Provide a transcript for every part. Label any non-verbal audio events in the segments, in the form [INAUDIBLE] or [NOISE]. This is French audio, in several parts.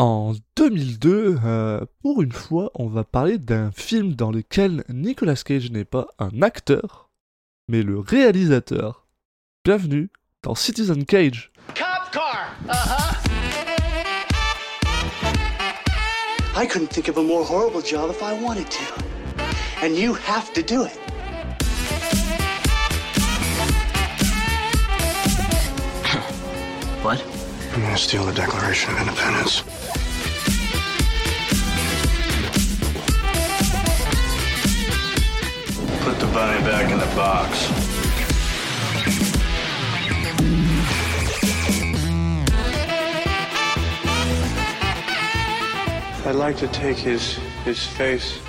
En 2002, euh, pour une fois, on va parler d'un film dans lequel Nicolas Cage n'est pas un acteur, mais le réalisateur. Bienvenue dans Citizen Cage. Cop car. Uh huh. I couldn't think of a more horrible job if I wanted to. And you have to do it. What? I'm gonna steal the Declaration of Independence. Put the bunny back in the box. I'd like to take his his face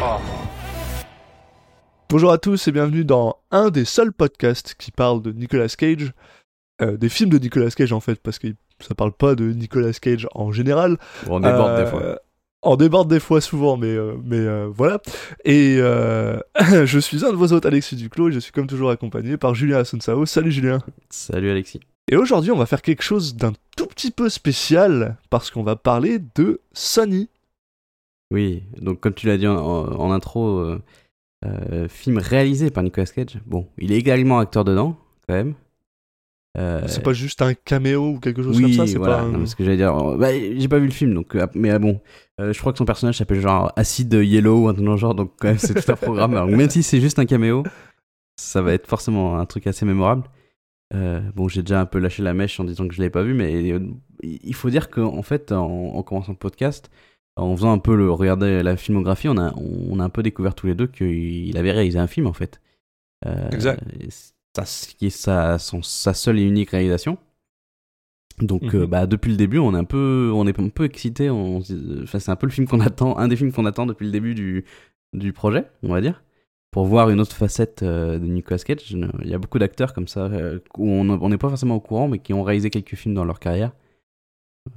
off. Bonjour à tous et bienvenue dans un des seuls podcasts qui parle de Nicolas Cage, euh, des films de Nicolas Cage en fait, parce que ça parle pas de Nicolas Cage en général. Bon, on déborde Euh, des fois. On déborde des fois souvent, mais, euh, mais euh, voilà. Et euh, [LAUGHS] je suis un de vos hôtes, Alexis Duclos, et je suis comme toujours accompagné par Julien Asunsao. Salut Julien. Salut Alexis. Et aujourd'hui, on va faire quelque chose d'un tout petit peu spécial, parce qu'on va parler de Sony. Oui, donc comme tu l'as dit en, en intro, euh, euh, film réalisé par Nicolas Cage. Bon, il est également acteur dedans, quand même. Euh, C'est pas juste un caméo ou quelque chose oui, comme ça, c'est voilà, pas un- non, ce que j'allais dire. euh, bah, j'ai pas vu le film, donc, euh, mais euh, bon, euh, je crois que son personnage s'appelle genre Acid Yellow ou un truc dans genre, donc quand même c'est tout un programme. [LAUGHS] Alors, même si c'est juste un caméo, ça va être forcément un truc assez mémorable. Euh, bon, j'ai déjà un peu lâché la mèche en disant que je l'avais pas vu, mais il faut dire qu'en fait, en, en commençant le podcast, en faisant un peu le regarder la filmographie, on a, on a un peu découvert tous les deux qu'il avait réalisé un film en fait. Exact. Ce qui est sa, son- sa seule et unique réalisation. Donc, Mhm. euh, bah, depuis le début, on est un peu, on est un peu excité. On, enfin, c'est un peu le film qu'on attend, un des films qu'on attend depuis le début du, du projet, on va dire, pour voir une autre facette euh, de Nicolas Cage. Il y a beaucoup d'acteurs comme ça euh, où on on n'est pas forcément au courant, mais qui ont réalisé quelques films dans leur carrière.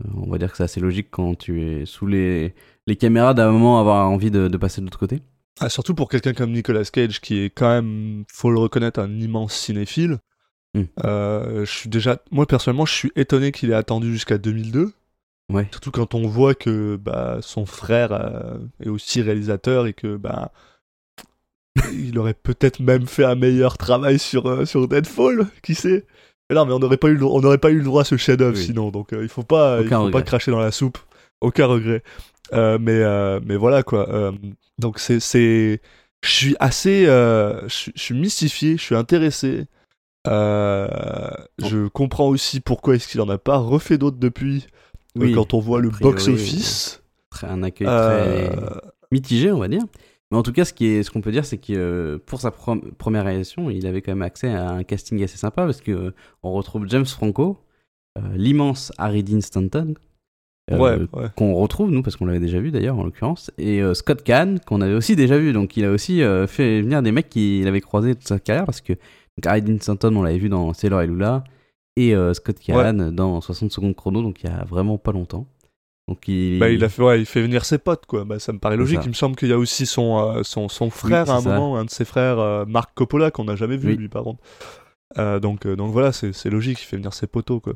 Euh, on va dire que c'est assez logique quand tu es sous les, les caméras d'un moment avoir envie de, de passer de l'autre côté. Ah, surtout pour quelqu'un comme Nicolas Cage, qui est quand même, faut le reconnaître, un immense cinéphile. Mm. Euh, je suis déjà, moi personnellement, je suis étonné qu'il ait attendu jusqu'à 2002. Ouais. Surtout quand on voit que bah, son frère euh, est aussi réalisateur et que bah, il aurait peut-être même fait un meilleur travail sur, euh, sur Deadfall, qui sait? Mais non, mais on n'aurait pas eu, on pas eu le droit à ce chef-d'œuvre Oui. sinon, donc il faut pas, il faut pas cracher dans la soupe, aucun regret. Euh, mais, euh, mais voilà quoi. euh, donc c'est, c'est, je suis assez, je suis- mystifié, je suis intéressé. Je comprends aussi pourquoi est-ce qu'il en a pas refait d'autres depuis. Oui, quand on voit le priori, box office. Très- un accueil très mitigé, on va dire. Mais en tout cas, ce est, ce qu'on peut dire, c'est que euh, pour sa première réalisation, il avait quand même accès à un casting assez sympa parce que euh, on retrouve James Franco, euh, l'immense Harry Dean Stanton, ouais, ouais. qu'on retrouve nous parce qu'on l'avait déjà vu d'ailleurs en l'occurrence, et euh, Scott Kahn qu'on avait aussi déjà vu. Donc il a aussi euh, fait venir des mecs qu'il avait croisés toute sa carrière parce que Dean Stanton, on l'avait vu dans Sailor et Lula, et euh, Scott Kahn dans 60 secondes chrono, donc il y a vraiment pas longtemps. Donc il, Bah, il a fait, ouais, il fait venir ses potes, quoi. Bah, ça me paraît logique. ça. Il me semble qu'il y a aussi son, euh, son, son frère à un ça. moment, un de ses frères, euh, Marc Coppola, qu'on n'a jamais vu, Oui. lui, par contre. Euh, donc, euh, donc voilà, c'est c'est logique, il fait venir ses potos, quoi.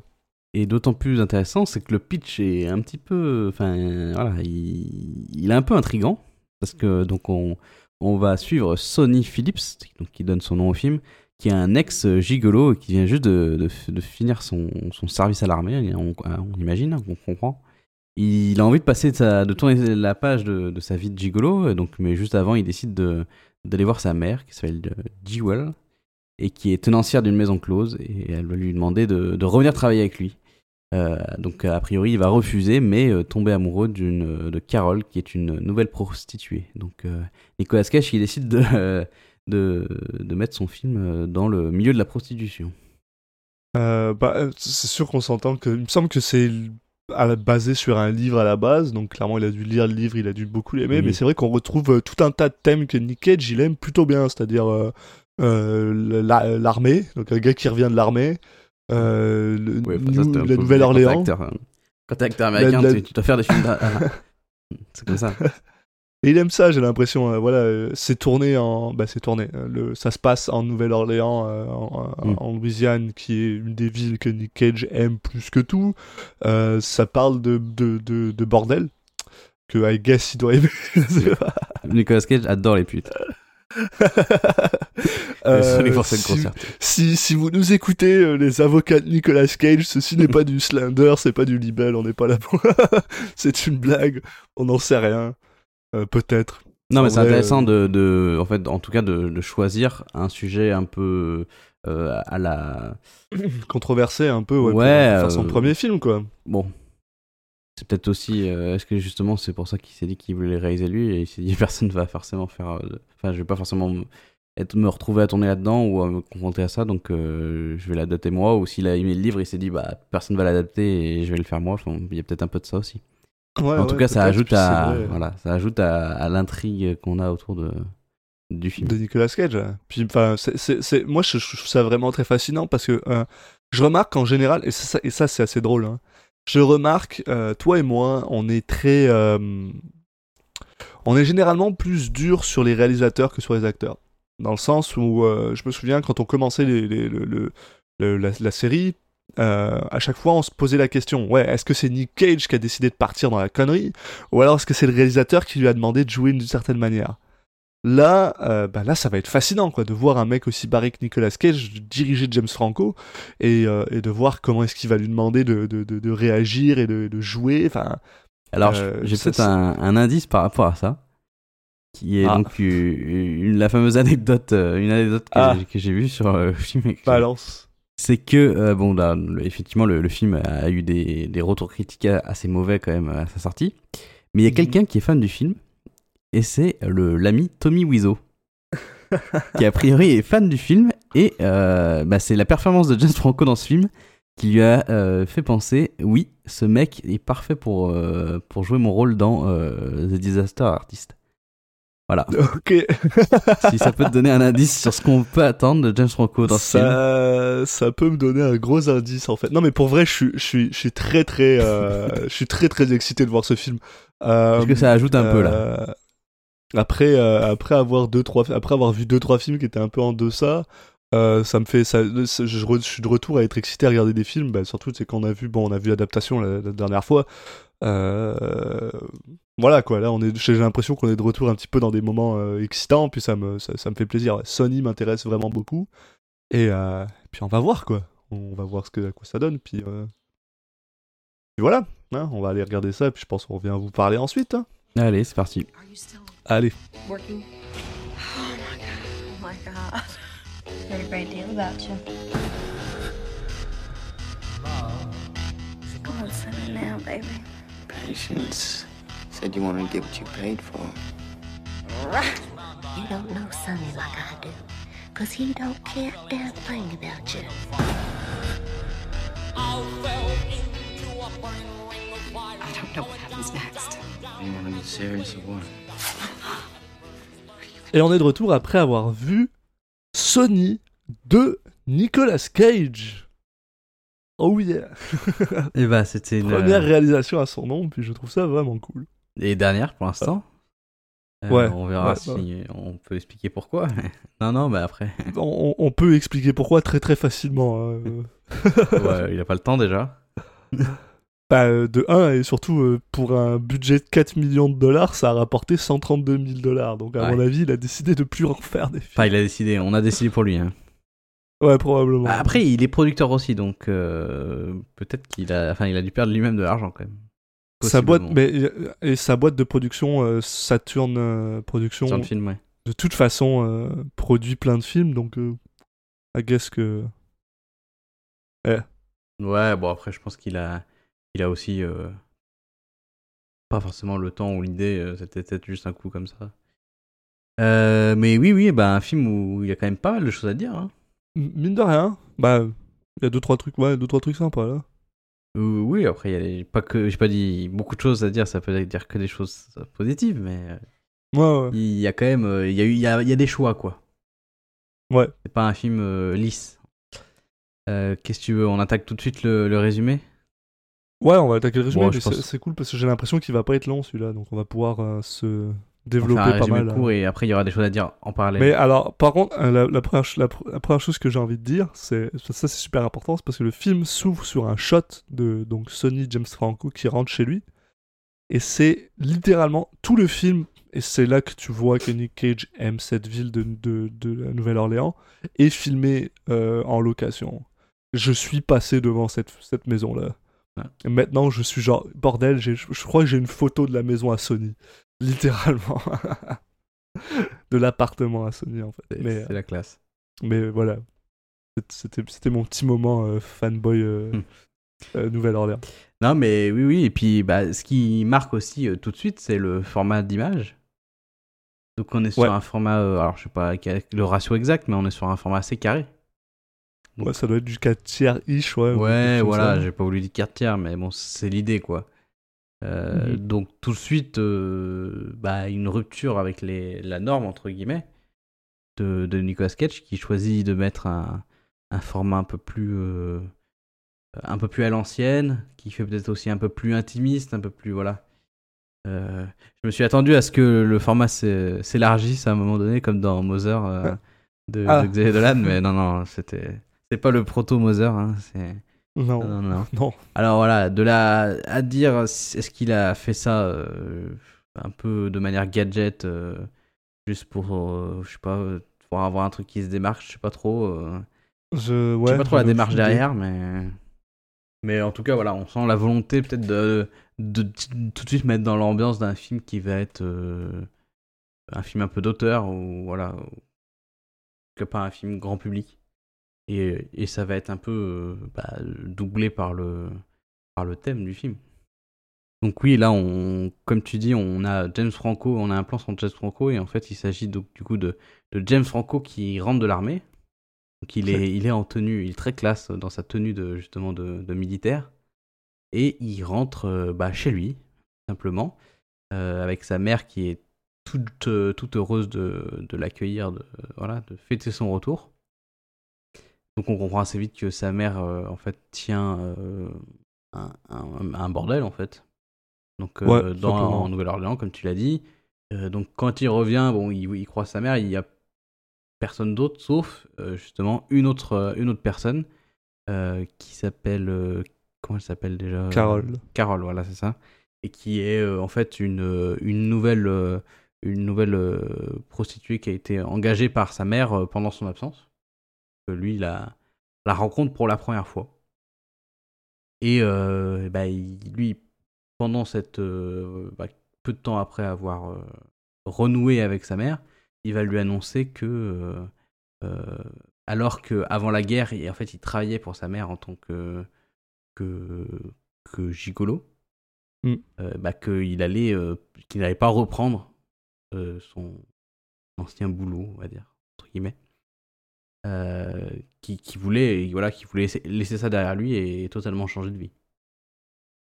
Et d'autant plus intéressant, c'est que le pitch est un petit peu, enfin, voilà, il, est un peu intrigant parce que donc on, on va suivre Sonny Phillips, donc qui donne son nom au film, qui est un ex gigolo et qui vient juste de, de, finir son, son service à l'armée, on, on imagine, on comprend. Il a envie de passer de, tourner la page de, sa vie de gigolo, donc mais juste avant, il décide de d'aller voir sa mère qui s'appelle euh, Jewel et qui est tenancière d'une maison close et elle va lui demander de, de revenir travailler avec lui. Euh, donc a priori il va refuser mais euh, tomber amoureux d'une de Carole qui est une nouvelle prostituée. Donc euh, Nicolas Cage il décide de, euh, de de mettre son film euh, dans le milieu de la prostitution. Euh, bah, euh, c'est sûr qu'on s'entend que. Il me semble que c'est basé sur un livre à la base, donc clairement il a dû lire le livre, il a dû beaucoup l'aimer, Oui. mais c'est vrai qu'on retrouve euh, tout un tas de thèmes que Nick Cage il aime plutôt bien, c'est-à-dire euh, euh, l'armée, donc un gars qui revient de l'armée, euh, le- Ouais, enfin, ça, la Nouvelle-Orléans. Quand t'es acteur, hein. Américain, la- tu, tu dois faire des films. ah, [LAUGHS] c'est comme ça. Et il aime ça, j'ai l'impression. euh, voilà, euh, c'est tourné en. Bah, c'est tourné. euh, le... Ça se passe en Nouvelle-Orléans, euh, en, Mm. Louisiane, qui est une des villes que Nick Cage aime plus que tout. Euh, ça parle de, de, de, de bordel. Que I guess il doit aimer. [LAUGHS] Nicolas Cage adore les putes. Euh, si- concertée. Si, si vous nous écoutez, euh, les avocats de Nicolas Cage, ceci n'est pas du Slender, c'est pas du libelle, on n'est pas là pour. [LAUGHS] c'est une blague, on n'en sait rien. Euh, Peut-être. Non, mais c'est intéressant de, de, en fait, en tout cas, de, de choisir un sujet un peu à la. [COUGHS] Controversé un peu, ouais, pour- Ouais, pour faire son premier film, quoi. Bon. C'est peut-être aussi. euh, Est-ce que justement, c'est pour ça qu'il s'est dit qu'il voulait réaliser lui et il s'est dit [LAUGHS] personne va forcément faire. euh, Enfin, je vais pas forcément me- être, me retrouver à tourner là-dedans ou à me confronter à ça, donc euh, je vais l'adapter moi. Ou s'il a aimé le livre, il s'est dit bah personne va l'adapter et je vais le faire moi. Enfin, il y a peut-être un peu de ça aussi. Ouais, en tout ouais, cas, ça ajoute à voilà, ça ajoute à, à l'intrigue qu'on a autour de du film. de Nicolas Cage. Puis, enfin, c'est, moi, je, je trouve ça vraiment très fascinant parce que euh, je remarque qu'en général, et ça, et ça c'est assez drôle, hein, je remarque, euh, toi et moi, on est très. euh, on est généralement plus dur sur les réalisateurs que sur les acteurs. Dans le sens où, euh, je me souviens, quand on commençait la, la série, à chaque fois, on se posait la question ouais, est-ce que c'est Nick Cage qui a décidé de partir dans la connerie? Ou alors est-ce que c'est le réalisateur qui lui a demandé de jouer d'une certaine manière? Là, euh, bah là, ça va être fascinant, quoi, de voir un mec aussi barré que Nicolas Cage diriger James Franco et, euh, et de voir comment est-ce qu'il va lui demander de, de, de, de réagir et de, jouer. Enfin, Alors, Euh, j'ai ça, peut-être un, un indice par rapport à ça, qui est Ah. donc une, la fameuse anecdote, euh, une anecdote que Ah. j'ai- que j'ai vue sur euh, le film. balance. C'est que, euh, bon, là, le- effectivement, le, le film a eu des, des retours critiques assez mauvais quand même à sa sortie, mais il y a Mhm. quelqu'un qui est fan du film, et c'est le l'ami Tommy Wiseau. qui a priori est fan du film et euh, bah, c'est la performance de James Franco dans ce film qui lui a euh, fait penser oui ce mec est parfait pour euh, pour jouer mon rôle dans The Disaster Artist voilà [LAUGHS] Ok. si ça peut te donner un indice sur ce qu'on peut attendre de James Franco dans ce film ça, ça peut me donner un gros indice en fait. Non mais pour vrai, je suis, je suis, je suis très très, euh, je suis très très excité de voir ce film. Euh, est-ce que ça ajoute un peu là Après, euh, après avoir deux trois, après avoir vu deux trois films qui étaient un peu en deçà, euh, ça me fait, ça, je, suis de retour à être excité à regarder des films. Bah, surtout c'est qu'on a vu, bon, on a vu l'adaptation la, la dernière fois. Euh, voilà quoi, là on est, j'ai l'impression qu'on est de retour un petit peu dans des moments euh, excitants, puis ça me, ça, ça me fait plaisir. Sony m'intéresse vraiment beaucoup. Et euh, puis on va voir quoi. On va voir ce que, à quoi ça donne. Puis, euh, puis voilà, hein, on va aller regarder ça. Puis je pense qu'on revient vous parler ensuite. hein. allez c'est parti Are you still Allez. working? Oh my god. Oh my god. [LAUGHS] Heard a great deal about you. Come on, Sonny, now, baby. Patience. Said you wanted to get what you paid for. You don't know Sonny like I do. Cause he don't care a damn thing about you. I don't know what happens next. You want to get serious or what? Et on est de retour après avoir vu Sony de Nicolas Cage. Oh yeah. [LAUGHS] et bah c'était une Première réalisation à son nom, puis je trouve ça vraiment cool. et dernière pour l'instant Euh, Ouais, on verra ouais, si ouais. on peut expliquer pourquoi [LAUGHS] non non mais après On, on peut expliquer pourquoi très très facilement. hein. [LAUGHS] ouais, il a pas le temps déjà Bah, euh, de 1 et surtout euh, pour un budget de 4 millions de dollars, ça a rapporté 132 000 dollars. Donc à Ouais. mon avis, il a décidé de plus en faire des films. enfin il a décidé on a décidé pour lui hein. Ouais, probablement. Bah, Après, il est producteur aussi, donc euh, peut-être qu'il a, enfin, il a dû perdre lui-même de l'argent quand même. sa boîte, mais et sa boîte de production euh, Saturn Production, film, ouais. de toute façon produit plein de films, donc I guess que Ouais, bon après, je pense qu'il a, il a aussi euh, pas forcément le temps ou l'idée. euh, C'était peut-être juste un coup comme ça. Euh, mais oui, oui, bah un film où il y a quand même pas mal de choses à dire. Hein. mine de rien, bah il y a deux trois trucs, ouais, deux trois trucs sympas là. Oui, après, il y a les- pas que, j'ai pas dit beaucoup de choses à dire. Ça peut dire que des choses positives, mais Ouais, ouais. il y a quand même, il y a eu, il y a, il y a des choix quoi. Ouais. C'est pas un film euh, lisse. Euh, Qu'est-ce que tu veux On attaque tout de suite le, le résumé? Ouais, on va attaquer le résumé, Bon, mais pense- c'est cool parce que j'ai l'impression qu'il va pas être long celui-là, donc on va pouvoir euh, se développer un pas mal. court hein. et après il y aura des choses à dire en parallèle. Mais alors, par contre, euh, la, la première, ch- la, pr- la première chose que j'ai envie de dire, c'est ça, c'est super important, c'est parce que le film s'ouvre sur un shot de donc Sonny James Franco qui rentre chez lui, et c'est littéralement tout le film, et c'est là que tu vois que Nick Cage aime cette ville de, de, de la Nouvelle-Orléans, est filmé euh, en location. Je suis passé devant cette, cette maison-là. Ouais. Maintenant, je suis genre, bordel, je je crois que j'ai une photo de la maison à Sony. [LAUGHS] Littéralement. [LAUGHS] de l'appartement à Sony, en fait. C'est la classe. mais voilà. C'était mon petit moment euh, fanboy euh, Hmm. euh, Nouvelle-Orléans. Non, mais oui, oui. Et puis, bah, ce qui marque aussi euh, tout de suite, c'est le format d'image. Donc, on est sur Ouais. un format, euh, alors je sais pas le ratio exact, mais on est sur un format assez carré. Ouais, ça doit être du 4 tiers ish, ouais. Ouais, voilà, j'ai pas voulu dire quart tiers, mais bon, c'est l'idée, quoi. Euh, Mhm. Donc, tout de suite, euh, bah, une rupture avec les, la norme, entre guillemets, de, de Nicolas Cage, qui choisit de mettre un, un format un peu plus. euh, un peu plus à l'ancienne, qui fait peut-être aussi un peu plus intimiste, un peu plus. Voilà. Je me suis attendu à ce que le format s'é- s'élargisse à un moment donné, comme dans Mother euh, de, Ah. de Xavier Dolan, mais non, non, c'était. C'est pas le proto-Mother, hein, c'est. Non, Non, non. [LAUGHS] Alors voilà, de là à dire, est-ce qu'il a fait ça euh, un peu de manière gadget, euh, juste pour, euh, je sais pas, pour avoir un truc qui se démarque, je sais pas trop. euh, Je, ouais, je sais pas trop la démarche derrière, mais. Mais en tout cas, voilà, on sent la volonté peut-être de, de, t- tout de suite mettre dans l'ambiance d'un film qui va être un film un peu d'auteur, ou voilà, que pas un film grand public. Et, ça va être un peu euh, bah, doublé par le, par le thème du film. Donc oui, là, comme tu dis, on a James Franco, on a un plan sur James Franco, et en fait, il s'agit donc du coup de, de James Franco qui rentre de l'armée. Donc il est, il est en tenue, il est très classe dans sa tenue de justement de, militaire, et il rentre euh, bah, chez lui simplement euh, avec sa mère qui est toute, toute heureuse de, de l'accueillir, de voilà, de fêter son retour. Donc on comprend assez vite que sa mère euh, en fait tient euh, un, un- un bordel en fait. Donc euh, Ouais, dans en Nouvelle-Orléans comme tu l'as dit. Donc quand il revient, bon, il, il croise sa mère, il y a personne d'autre sauf justement une autre une autre personne qui s'appelle comment elle s'appelle déjà? Carole. Carole, voilà, c'est ça. Et qui est en fait une, une nouvelle, une nouvelle prostituée qui a été engagée par sa mère pendant son absence. Que lui, la, la rencontre pour la première fois. Et euh, bah, il- lui, pendant cette. euh, bah, peu de temps après avoir euh, renoué avec sa mère, il va lui annoncer que. alors qu'avant la guerre, il- en fait, il travaillait pour sa mère en tant que, que, que gigolo, Mm. bah, qu'il allait, qu'il n'allait pas reprendre son ancien boulot, on va dire, entre guillemets. Euh, qui, qui voulait, voilà, qui voulait laisser, laisser ça derrière lui et totalement changer de vie.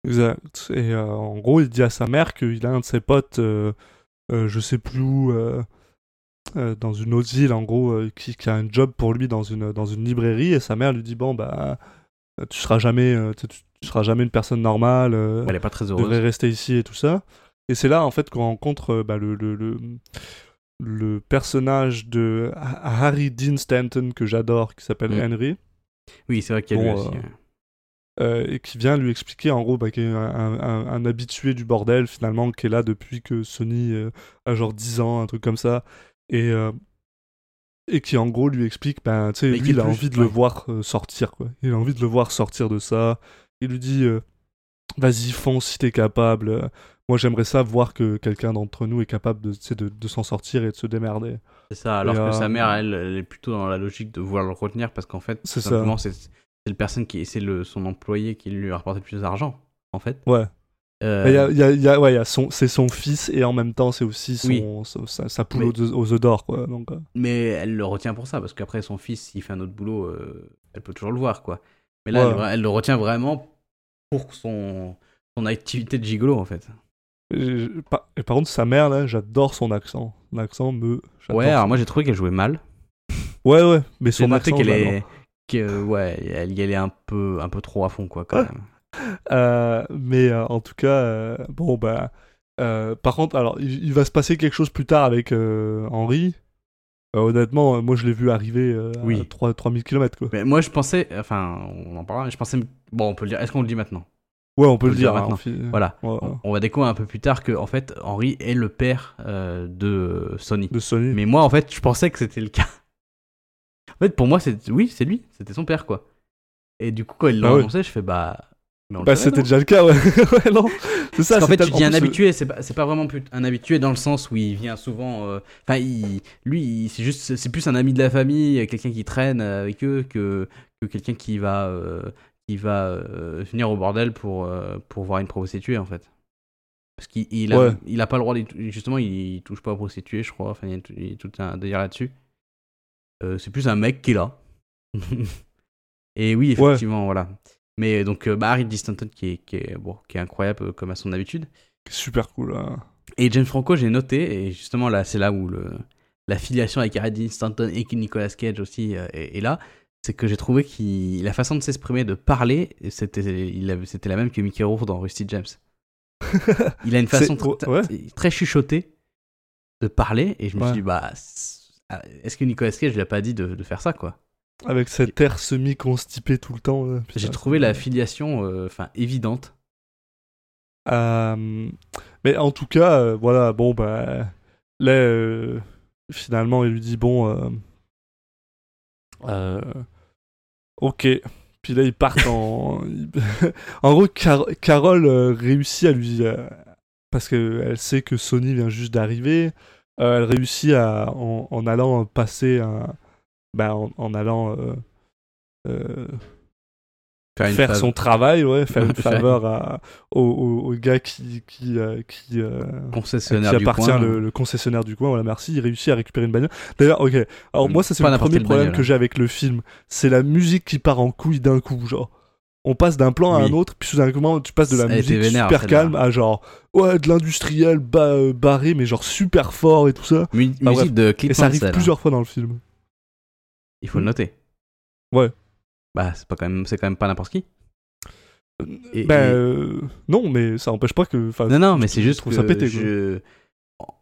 Exact. Et euh, en gros, il dit à sa mère qu'il a un de ses potes, euh, euh, je sais plus où, euh, dans une autre ville, en gros, qui, qui a un job pour lui dans une, dans une librairie. Et sa mère lui dit Bon, bah, tu seras jamais, tu, tu seras jamais une personne normale. Elle est pas très tu heureuse. devrais rester ici et tout ça. Et c'est là, en fait, qu'on rencontre bah, le, le, le, le personnage de Ha- Harry Dean Stanton, que j'adore, qui s'appelle Mm. Henry. Oui, c'est vrai qu'il y a lui Bon, aussi. euh, euh, et qui vient lui expliquer en gros bah, qu'il est un, un- habitué du bordel finalement qui est là depuis que Sony euh, a genre 10 ans, un truc comme ça. Et, euh, et qui en gros lui explique, ben, tu sais, lui il a plus- envie de le voir sortir. Quoi. Il a envie de le voir sortir de ça. Il lui dit, vas-y fonce si t'es capable. Moi j'aimerais ça voir que quelqu'un d'entre nous est capable de, de, de s'en sortir et de se démerder. C'est ça, alors Et, que euh, sa mère, elle, elle est plutôt dans la logique de vouloir le retenir parce qu'en fait, C'est simplement, c'est c'est le personne qui, c'est le son employé qui lui a rapporté le plus d'argent, en fait. Ouais. Euh, y a, y a- y a- ouais, il y a son, c'est son fils et en même temps c'est aussi son, Oui. son- sa, sa poule Mais- aux, œufs- aux œufs d'or. Quoi, donc, euh. Mais elle le retient pour ça parce qu'après son fils, s'il fait un autre boulot, euh, elle peut toujours le voir, quoi. Mais là, Ouais. elle, elle le retient vraiment pour son son activité de gigolo, en fait. Et- et par, et par contre, sa mère, là, j'adore son accent. L'accent me. Ouais, alors son- moi j'ai trouvé qu'elle jouait mal. Ouais, ouais, mais son accent. qu'elle est, ouais, elle y allait un peu, un peu trop à fond, quoi, quand même. [LAUGHS] Euh, mais euh, en tout cas, euh, bon, bah. Par contre, alors, il, il va se passer quelque chose plus tard avec Henry. Euh, honnêtement, euh, moi je l'ai vu arriver euh, Oui. à 3, 3000 km quoi. Mais moi, je pensais, enfin, on en parlera, mais je pensais, bon, on peut le dire, est-ce qu'on le dit maintenant? Ouais, on peut on le dire. hein, maintenant. fi- Voilà. Ouais, ouais. On, on va découvrir un peu plus tard que, en fait, Henry est le père euh, de Sony. De Sony. Mais moi, en fait, je pensais que c'était le cas. [LAUGHS] En fait, pour moi, c'est oui, c'est lui, c'était son père, quoi. Et du coup, quand ils l'ont Ah ouais. annoncé, je fais bah. Bah, c'était déjà le cas, ouais. [LAUGHS] ouais, non. C'est ça, Parce qu'en fait, tu dis un euh, habitué, c'est pas, c'est pas vraiment plus- un habitué dans le sens où il vient souvent. euh, Enfin, il- lui, il- c'est juste, c'est plus un ami de la famille, quelqu'un qui traîne avec eux que, que quelqu'un qui va, euh, qui va euh, venir au bordel pour, euh, pour voir une prostituée, en fait. Parce qu'il il a, Ouais. il a pas le droit, justement, il, touche pas aux prostituées, je crois. Enfin, il y a tout, il y a tout un délire là-dessus. Euh, c'est plus un mec qui est là. Et oui, effectivement, voilà. Mais donc, euh, bah, Harry D. Stanton qui est, qui est, bon, qui est incroyable euh, comme à son habitude. Super cool. hein. Et James Franco, j'ai noté, et justement là, c'est là où le, la filiation avec Harry Dean Stanton et Nicolas Cage aussi euh, est, est là. C'est que j'ai trouvé que la façon de s'exprimer, de parler, c'était c'était la même que Mickey Rourke dans Rusty James. [LAUGHS] Il a une façon tr- ouais. très chuchotée de parler, et je me Ouais. suis dit, bah, ah, est-ce que Nicolas Cage lui a pas dit de, de faire ça, quoi? Avec cet air semi-constipé tout le temps. là. J'ai trouvé la filiation euh, évidente. Euh, mais en tout cas, euh, voilà, bon, bah. Là, euh, finalement, il lui dit bon. euh, euh, ok. Puis là, ils partent en. [LAUGHS] en gros, Car- Carole euh, réussit à lui. euh, parce qu'elle sait que Sony vient juste d'arriver. euh, elle réussit à, en, en allant passer un. Bah, en, en allant. euh, euh, faire son travail, ouais, faire une [LAUGHS] faveur à, au, au- au gars qui qui euh, qui, euh, concessionnaire qui du appartient coin. le, le concessionnaire du coin. Voilà, merci. Il réussit à récupérer une bagnole. D'ailleurs, ok. Alors Mm, moi, ça c'est pas le premier problème bagnole, que hein. j'ai avec le film, c'est la musique qui part en couille d'un coup, genre. On passe d'un plan à un autre, puis soudainement tu passes de la musique vénère, super calme à genre ouais de l'industriel ba- euh, barré mais genre super fort et tout ça. Mu- musique de Clint Et ça arrive hein. plusieurs fois dans le film. Il faut le noter. Ouais. Bah, c'est pas quand même, c'est quand même pas n'importe qui. Et- ben et- euh, non, mais ça empêche pas que. Non, non, mais c'est juste trouve que ça pété. je...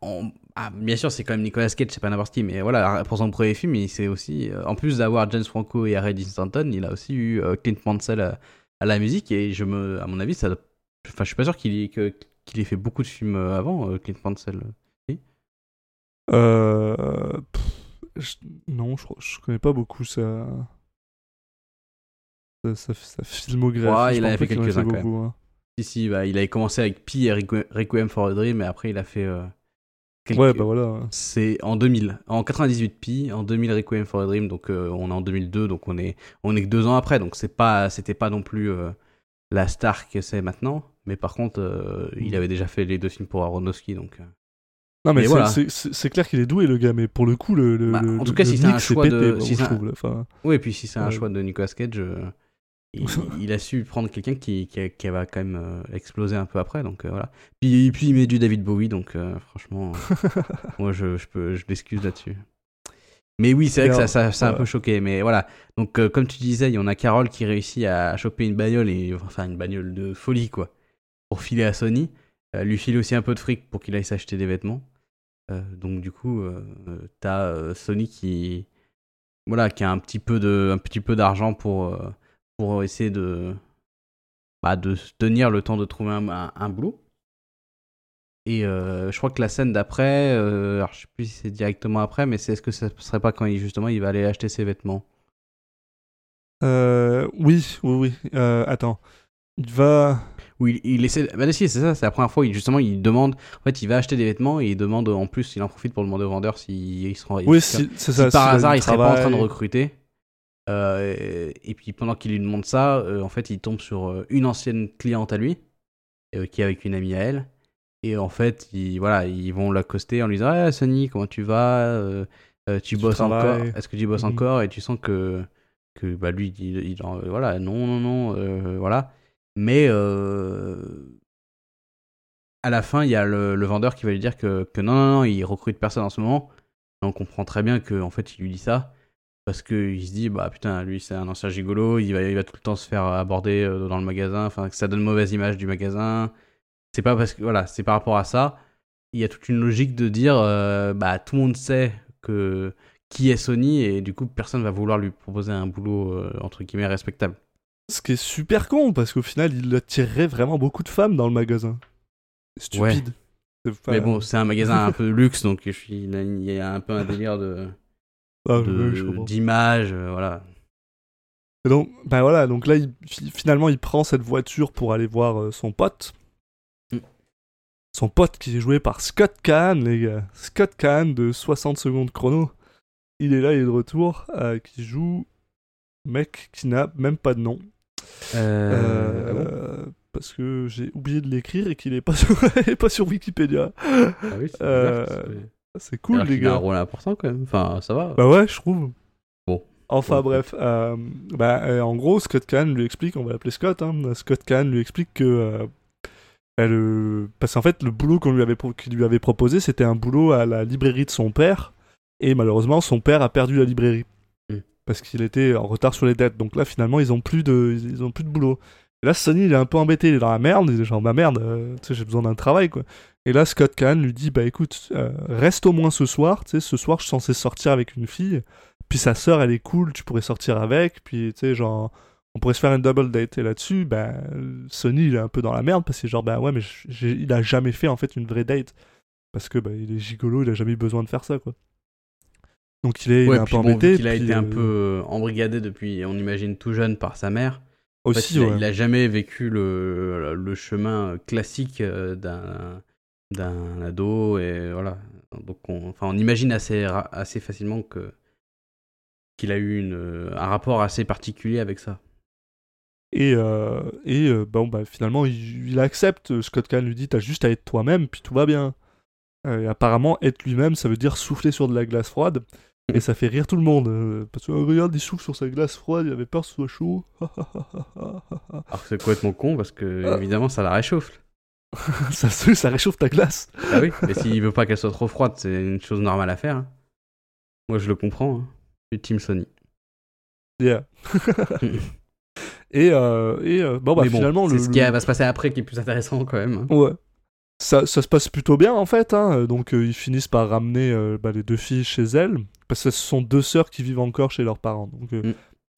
on- ah, bien sûr, c'est quand même Nicolas Cage, c'est pas n'importe qui, mais voilà, pour son premier film, il s'est aussi, euh, en plus d'avoir James Franco et Harry Dean Stanton, il a aussi eu euh, Clint Mansell à, à la musique, et je me, à mon avis, ça, enfin, je suis pas sûr qu'il ait, que- qu'il ait fait beaucoup de films euh, avant, euh, Clint Mansell. Euh, pff, je- non, je, je connais pas beaucoup sa, sa, sa- sa filmographie. Ouais, il avait fait quelques-uns, hein. Si, si, bah, il avait commencé avec Pi et Requ- Requiem for a Dream, et après, il a fait. euh, quelques- Ouais, bah voilà. C'est en 2000. En 98 Pi, en 2000 Requiem for a Dream, donc euh, on est en 2002, donc on est, on est que deux ans après, donc c'est pas, c'était pas non plus euh, la star que c'est maintenant, mais par contre, il avait déjà fait les deux films pour Aronofsky, donc. Non, mais Mais c'est- voilà. clair qu'il est doué, le gars, mais pour le coup, le, le, Bah, en tout cas, le si c'est un choix pété, de- bon, si je c'est un- trouve. là. Enfin, Oui, et puis si c'est un choix de Nicolas Cage, euh, il, [LAUGHS] il a su prendre quelqu'un qui, qui, a- qui va quand même euh, exploser un peu après, donc euh, voilà. Puis, puis il met du David Bowie, donc franchement, [LAUGHS] moi je, je, peux, je l'excuse là-dessus. Mais oui, c'est vrai que ça, ça, ça a un peu choqué, mais voilà. Donc euh, comme tu disais, il y en a Carole qui réussit à choper une bagnole, et, enfin une bagnole de folie, quoi, pour filer à Sony. Euh, lui file aussi un peu de fric pour qu'il aille s'acheter des vêtements. Euh, donc du coup, euh, euh, t'as euh, Sony qui, voilà, qui a un petit peu de, un petit peu d'argent pour, pour essayer de, bah, de tenir le temps de trouver un, un, boulot. Et je crois que la scène d'après, euh, alors je sais plus si c'est directement après, mais c'est est-ce que ça serait pas quand justement il va aller acheter ses vêtements? Euh, oui, oui, oui. Attends. Il va. Oui, il, il essaie. Bah, si, c'est ça, c'est la première fois. Il, justement, il demande. En fait, il va acheter des vêtements et il demande en plus, il en profite pour demander au vendeur s'il il sera. Oui, si, si- c'est si ça. par s'il a hasard il serait pas en train de recruter. Euh, et, et puis pendant qu'il lui demande ça, euh, en fait, il tombe sur euh, une ancienne cliente à lui, euh, qui est avec une amie à elle. Et en fait, ils, voilà, ils vont l'accoster en lui disant Ah, Sonny, comment tu vas? Tu Tu bosses travailles? Encore Est-ce que tu bosses Mhm. encore Et tu sens que, que bah, lui, il, il- voilà, non, non, non, voilà. Mais euh, à la fin, il y a le, vendeur qui va lui dire que, non, non, non, il recrute personne en ce moment. Et on comprend très bien que en fait, il lui dit ça parce qu'il se dit bah putain, lui c'est un ancien gigolo, il va, tout le temps se faire aborder euh, dans le magasin, enfin que ça donne mauvaise image du magasin. c'est pas parce que voilà, c'est par rapport à ça. Il y a toute une logique de dire, euh, bah tout le monde sait que qui est Sony et du coup personne va vouloir lui proposer un boulot entre guillemets respectable. Ce qui est super con, parce qu'au final, il attirerait vraiment beaucoup de femmes dans le magasin. Ouais. Stupide. Pas- Mais bon, c'est un magasin un [LAUGHS] peu luxe, donc je suis, là, il y a un peu un délire de Ah, d'image, euh, voilà. Et donc, bah voilà, donc là, il- finalement, il prend cette voiture pour aller voir euh, son pote. Mm. Son pote qui est joué par Scott Kahn, les gars. Scott Kahn de 60 secondes chrono. Il est là, il est de retour, euh, qui joue mec qui n'a même pas de nom. Euh, ah bon Euh, parce que j'ai oublié de l'écrire et qu'il est pas sur, [LAUGHS] il pas sur Wikipédia. Ah oui, c'est euh, cool, Alors les qu'il a un gars. rôle important quand même. Enfin, ça va. Bah ouais, je trouve. Bon. Enfin Ouais. bref, euh, bah, en gros, Scott Kahn lui explique, on va l'appeler Scott, hein, Scott Kahn lui explique que... euh, bah, le- Parce qu'en fait, le boulot qu'on lui avait, pro- qu'il lui avait proposé, c'était un boulot à la librairie de son père, et malheureusement, son père a perdu la librairie. Parce qu'il était en retard sur les dettes. Donc là, finalement, ils ont plus de, ils ont plus de boulot. Et là, Sonny, il est un peu embêté, il est dans la merde, il est genre, bah merde, euh, tu sais, j'ai besoin d'un travail, quoi. Et là, Scott Kahn lui dit, bah écoute, euh, reste au moins ce soir, tu sais, ce soir, je suis censé sortir avec une fille, puis sa sœur, elle est cool, tu pourrais sortir avec, puis tu sais, genre, on pourrait se faire une double date. Et là-dessus, bah, Sonny, il est un peu dans la merde, parce que genre, bah ouais, mais il a jamais fait, en fait, une vraie date. Parce que, bah, il est gigolo, il a jamais eu besoin de faire ça, quoi. Donc il est, il Ouais, est un puis peu bon, vu embêté. qu'il a été un euh, peu euh, embrigadé depuis, on imagine, tout jeune par sa mère. En fait, Aussi, il, a, ouais. il a jamais vécu le, le chemin classique euh, d'un d'un ado et voilà. Donc on, enfin, on imagine assez, facilement que qu'il a eu une, un rapport assez particulier avec ça. Et, euh, et euh, bon, bah, finalement, il, il accepte. Scott Kahn lui dit T'as juste à être toi-même, puis tout va bien. Euh, et apparemment, être lui-même, ça veut dire souffler sur de la glace froide. Et ça fait rire tout le monde. euh, parce que euh, regarde, il souffle sur sa glace froide, il avait peur que ce soit chaud. Alors que c'est complètement con parce que Ah. évidemment ça la réchauffe. [LAUGHS] ça, ça réchauffe ta glace. Ah oui, mais s'il veut pas qu'elle soit trop froide, c'est une chose normale à faire. hein. Moi je le comprends. Hein. Je suis Team Sony. Yeah. [LAUGHS] et euh, et euh, bon, bah, mais bon, finalement, c'est le, ce qui va se passer après qui est plus intéressant quand même. hein. Ouais. Ça, ça se passe plutôt bien en fait. Hein. Donc euh, ils finissent par ramener euh, bah, les deux filles chez elles. Parce que ce sont deux sœurs qui vivent encore chez leurs parents. Donc euh, Mm.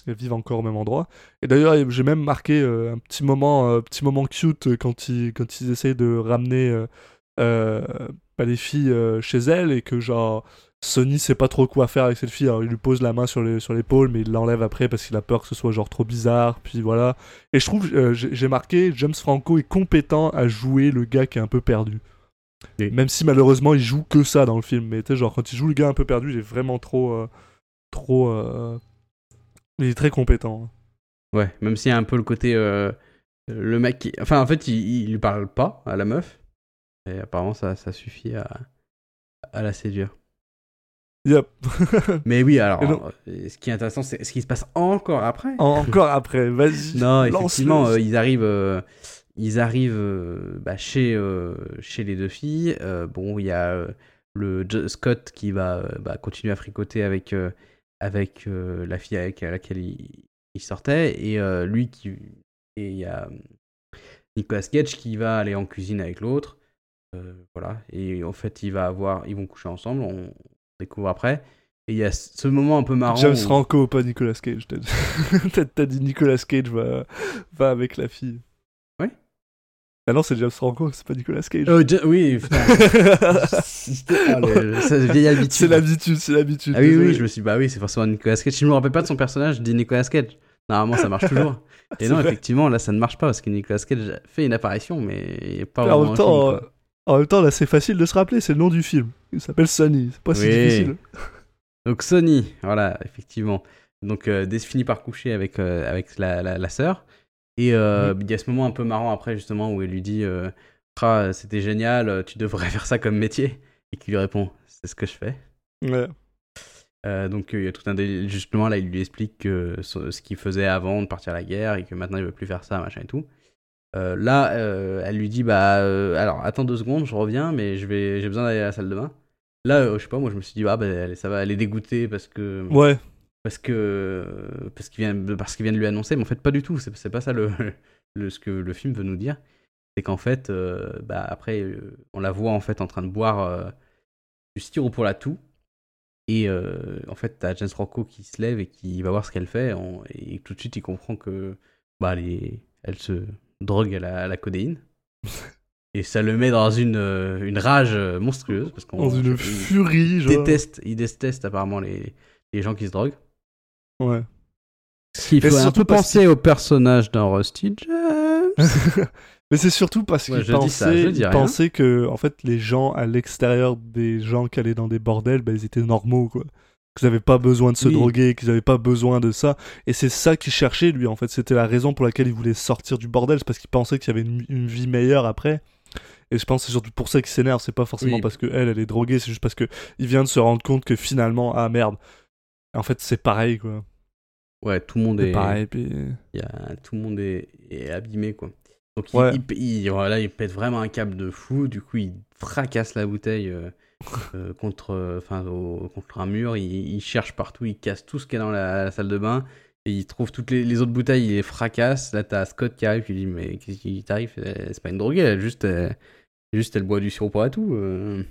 elles vivent encore au même endroit. Et d'ailleurs j'ai même marqué un petit moment, petit moment cute quand ils, quand ils essayent de ramener bah, les filles chez elles et que genre Sony sait pas trop quoi faire avec cette fille. Alors il lui pose la main sur l'épaule mais il l'enlève après parce qu'il a peur que ce soit genre trop bizarre. Puis voilà. Et je trouve, euh, j'ai j'ai marqué, James Franco est compétent à jouer le gars qui est un peu perdu. Même si malheureusement il joue que ça dans le film. Mais tu sais, genre quand il joue le gars un peu perdu, il est vraiment trop. euh, trop. euh, il est très compétent. Ouais, même s'il y a un peu le côté. le mec qui. Enfin, en fait, il, il lui parle pas à la meuf. Et apparemment, ça, suffit à la séduire. Yep. [LAUGHS] Mais oui, alors, euh, ce qui est intéressant, c'est ce qui se passe encore après. Encore après, vas-y. [LAUGHS] Non, effectivement, euh, ils arrivent, euh, ils arrivent euh, bah, chez, chez les deux filles. Bon, il y a le Scott qui va bah, continuer à fricoter avec, avec la fille avec laquelle il, il sortait. Et lui qui. Et il y a Nicolas Cage qui va aller en cuisine avec l'autre. Euh, voilà. Et en fait, il va avoir, ils vont coucher ensemble. On découvre après. Et il y a ce moment un peu marrant. James où- Franco, pas Nicolas Cage. [LAUGHS] T'as dit Nicolas Cage va, va avec la fille. Ouais. Ah non, c'est James Franco, c'est pas Nicolas Cage. Oh, Ja- oui, putain. [LAUGHS] Ah, le- vieille habitude. c'est l'habitude, c'est l'habitude. Ah oui, désolé. oui, je me suis dit, bah oui, c'est forcément Nicolas Cage. Si je me rappelle pas de son personnage, je dis Nicolas Cage. Normalement, ça marche toujours. [LAUGHS] Et non, vrai. effectivement, là, ça ne marche pas parce que Nicolas Cage fait une apparition, mais pas Mais en vraiment même temps, film. En même temps, là, c'est facile de se rappeler, c'est le nom du film. Il s'appelle Sunny, c'est pas si difficile. [LAUGHS] Donc, Sony, voilà, effectivement. Donc, euh, Des finit par coucher avec, euh, avec la, la, la sœur. Et euh, il y a ce moment un peu marrant après, justement, où elle lui dit euh, Ah, C'était génial, tu devrais [LAUGHS] faire ça comme métier. Et qui lui répond C'est ce que je fais. Ouais. Donc il y a tout un délire. Justement, là, il lui explique que ce, ce qu'il faisait avant de partir à la guerre et que maintenant il veut plus faire ça, machin et tout. Euh, là, euh, elle lui dit bah euh, alors attends deux secondes, je reviens, mais je vais j'ai besoin d'aller à la salle de bain. Là, je sais pas, moi je me suis dit ah bah elle- ça va, elle est dégoûtée parce que Ouais. parce que parce qu'il vient parce qu'il vient de lui annoncer, mais en fait pas du tout. C'est pas ça le, [LAUGHS] le ce que le film veut nous dire. c'est qu'en fait, bah, après, on la voit en fait en train de boire du sirop pour la toux. Et en fait, t'as James Rocco qui se lève et qui va voir ce qu'elle fait. et tout de suite, il comprend que bah, elle, est- elle se drogue à la, à la codéine. [LAUGHS] et ça le met dans une, euh, une rage euh, monstrueuse. Parce qu'on Dans une il furie, genre. déteste, il déteste apparemment les, les gens qui se droguent. Ouais. Ce qui Mais fait un surtout penser au personnage dans Rusty James. [LAUGHS] Mais c'est surtout parce Ouais, qu'il ça, il rien. pensait que en fait les gens à l'extérieur des gens qui allaient dans des bordels, bah, ils étaient normaux quoi. Qu'ils n'avaient pas besoin de se Oui. droguer, qu'ils n'avaient pas besoin de ça. Et c'est ça qu'il cherchait lui en fait. C'était la raison pour laquelle il voulait sortir du bordel, c'est parce qu'il pensait qu'il y avait une, une vie meilleure après. Et je pense que c'est surtout pour ça qu'il s'énerve. C'est pas forcément Oui. parce que elle, elle est droguée, c'est juste parce que il vient de se rendre compte que finalement, ah merde. En fait, c'est pareil quoi. Ouais, tout le monde C'est est, pareil. Puis... y a, tout le monde est, est abîmé quoi. Donc il, Ouais. il, il- voilà, il pète vraiment un câble de fou. Du coup, il fracasse la bouteille euh, euh, contre, enfin, au- contre un mur. Il, il cherche partout, il casse tout ce qu'il y a dans la, la salle de bain. Et il trouve toutes les, les autres bouteilles, il les fracasse. Là, t'as Scott qui arrive, lui dit Mais qu'est-ce qui t'arrive? C'est pas une droguée, elle, juste, elle, juste elle boit du sirop pour à tout. euh.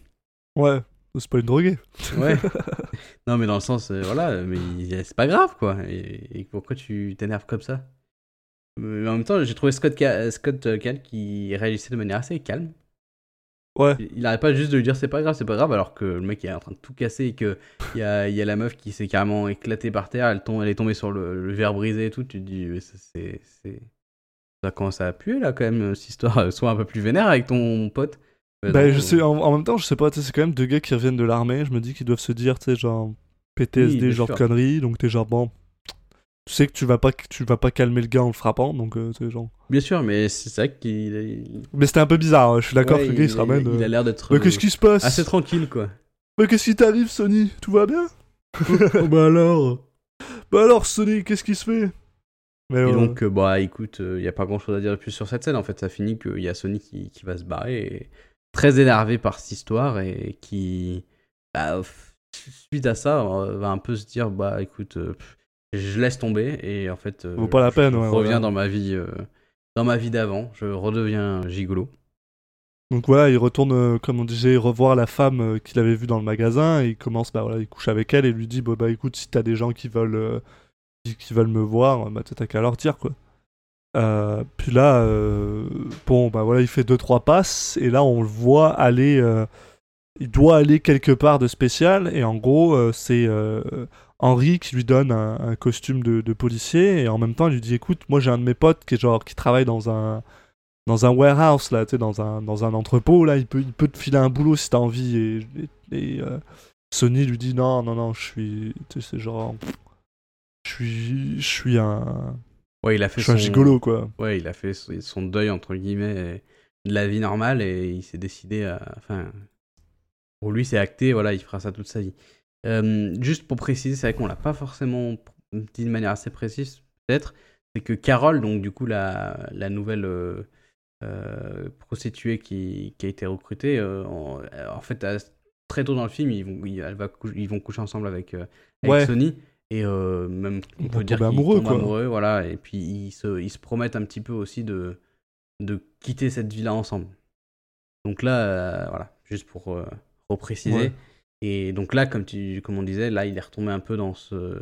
Ouais, c'est pas une droguée. Ouais. [LAUGHS] non, mais dans le sens, euh, voilà, mais il- c'est pas grave, quoi. Et, et pourquoi tu t'énerves comme ça? Mais en même temps, j'ai trouvé Scott, Scott Cal qui réagissait de manière assez calme. Ouais. Il arrête pas juste de lui dire c'est pas grave, c'est pas grave, alors que le mec est en train de tout casser et que il y a, il y a la meuf qui s'est carrément éclatée par terre, elle, tombe, elle est tombée sur le, le verre brisé et tout. Tu te dis, mais ça, c'est. c'est- Ça commence à puer là quand même, cette histoire. Sois un peu plus vénère avec ton pote. Euh, Bah, je euh, sais, en, en même temps, je sais pas, tu sais, c'est quand même deux gars qui reviennent de l'armée. Je me dis qu'ils doivent se dire, tu sais, genre PTSD, Oui, genre sûr. conneries. Donc t'es genre, bon, tu sais que tu vas pas, tu vas pas calmer le gars en le frappant. Donc, euh, sais, genre. Bien sûr, mais c'est vrai qu'il il- Mais c'était un peu bizarre, je suis d'accord ouais, que le gars il il- se ramène. Il euh, a l'air d'être Mais qu'est-ce qui se passe? assez tranquille quoi. Mais qu'est-ce qui t'arrive, Sony? Tout va bien? Oh, [LAUGHS] bah alors? Bah alors, Sony, qu'est-ce qui se fait? Mais Et ouais. donc, euh, bah écoute, il n'y a pas grand chose à dire de plus sur cette scène. En fait, ça finit qu'il y a Sony qui, qui va se barrer, et très énervé par cette histoire, et qui, bah, suite à ça, euh, va un peu se dire bah écoute, euh, pff, je laisse tomber, et en fait, euh, Vaut pas la je- peine, je ouais, reviens dans ma vie. euh, dans ma vie d'avant, je redeviens gigolo. Donc voilà, il retourne, euh, comme on disait, revoir la femme qu'il avait vue dans le magasin. Et il commence, bah voilà, il couche avec elle et lui dit, bah, bah écoute, si t'as des gens qui veulent, qui, qui veulent me voir, bah t'as qu'à leur dire quoi. Puis là, bon, bah voilà, il fait deux trois passes et là on le voit aller, il doit aller quelque part de spécial et en gros euh, c'est euh, Henri qui lui donne un, un costume de, de policier et en même temps il lui dit, écoute, moi j'ai un de mes potes qui est genre qui travaille dans un dans un warehouse là, tu sais, dans un dans un entrepôt là, il peut il peut te filer un boulot si t'as envie et, et, et, euh, Sony lui dit non non non, je suis, tu sais, c'est genre, je suis je suis un Ouais, il a fait je suis un son- gigolo quoi. Ouais, il a fait son son deuil entre guillemets de la vie normale et il s'est décidé à. Enfin, pour lui, c'est acté. Voilà, il fera ça toute sa vie. Euh, juste pour préciser, c'est vrai qu'on l'a pas forcément dit de manière assez précise, peut-être. C'est que Carole, donc du coup la, la nouvelle euh, euh, prostituée qui, qui a été recrutée, en, en fait, très tôt dans le film, ils vont, ils, va vont coucher ensemble avec, avec Ouais. Sony. Et même, on peut dire qu'ils amoureux, quoi. amoureux, voilà. Et puis ils se, ils se promettent un petit peu aussi de, de quitter cette vie-là ensemble. Donc là, voilà, juste pour euh, repréciser. Ouais. Et donc là, comme, tu, comme on disait, là, il est retombé un peu dans ce,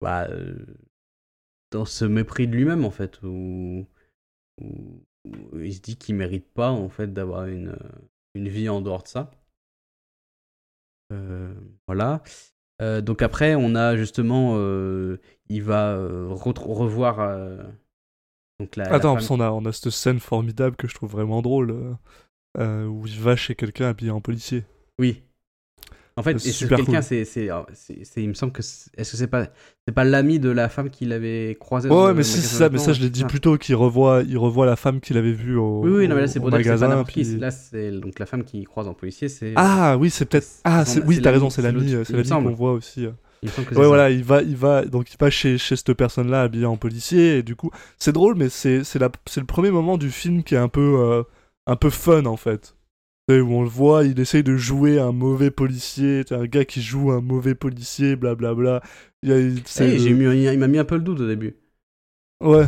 bah, euh, dans ce mépris de lui-même, en fait, où, où- où il se dit qu'il mérite pas, en fait, d'avoir une, une vie en dehors de ça. Euh, voilà. Euh, donc après, on a justement, euh, il va revoir. donc la, la Attends, femme- parce qu'on a, on a cette scène formidable que je trouve vraiment drôle, euh, euh, où il va chez quelqu'un habillé en policier. Oui. En fait, C'est c'est super quelqu'un, cool. c'est, c'est, c'est- c'est- il me semble que, c'est- est-ce que c'est pas, c'est pas l'ami de la femme qu'il avait croisé dans ouais, mais c'est magasin ça, mais ça je l'ai c'est dit plus tôt qu'il revoit, il revoit la femme qu'il avait vue au, Oui, oui, non, mais là, c'est c'est pas magasin. n'importe puis- Là, c'est donc la femme qui croise en policier, c'est. Ah oui, c'est peut-être. Ah, c'est c'est... oui, c'est t'as raison, c'est c'est l'ami, euh, c'est l'ami qu'on voit aussi. euh. Il me semble que c'est Ouais, ça. voilà, il va, il va, donc il va chez, chez cette personne-là habillée en policier, et du coup, c'est drôle, mais c'est, c'est, la, c'est le premier moment du film qui est un peu, euh, un peu fun en fait. Tu sais, où on le voit, il essaye de jouer un mauvais policier, un gars qui joue un mauvais policier, blablabla. Il y a- il- c'est Eh, le- il m'a mis un peu le doute au début. Ouais.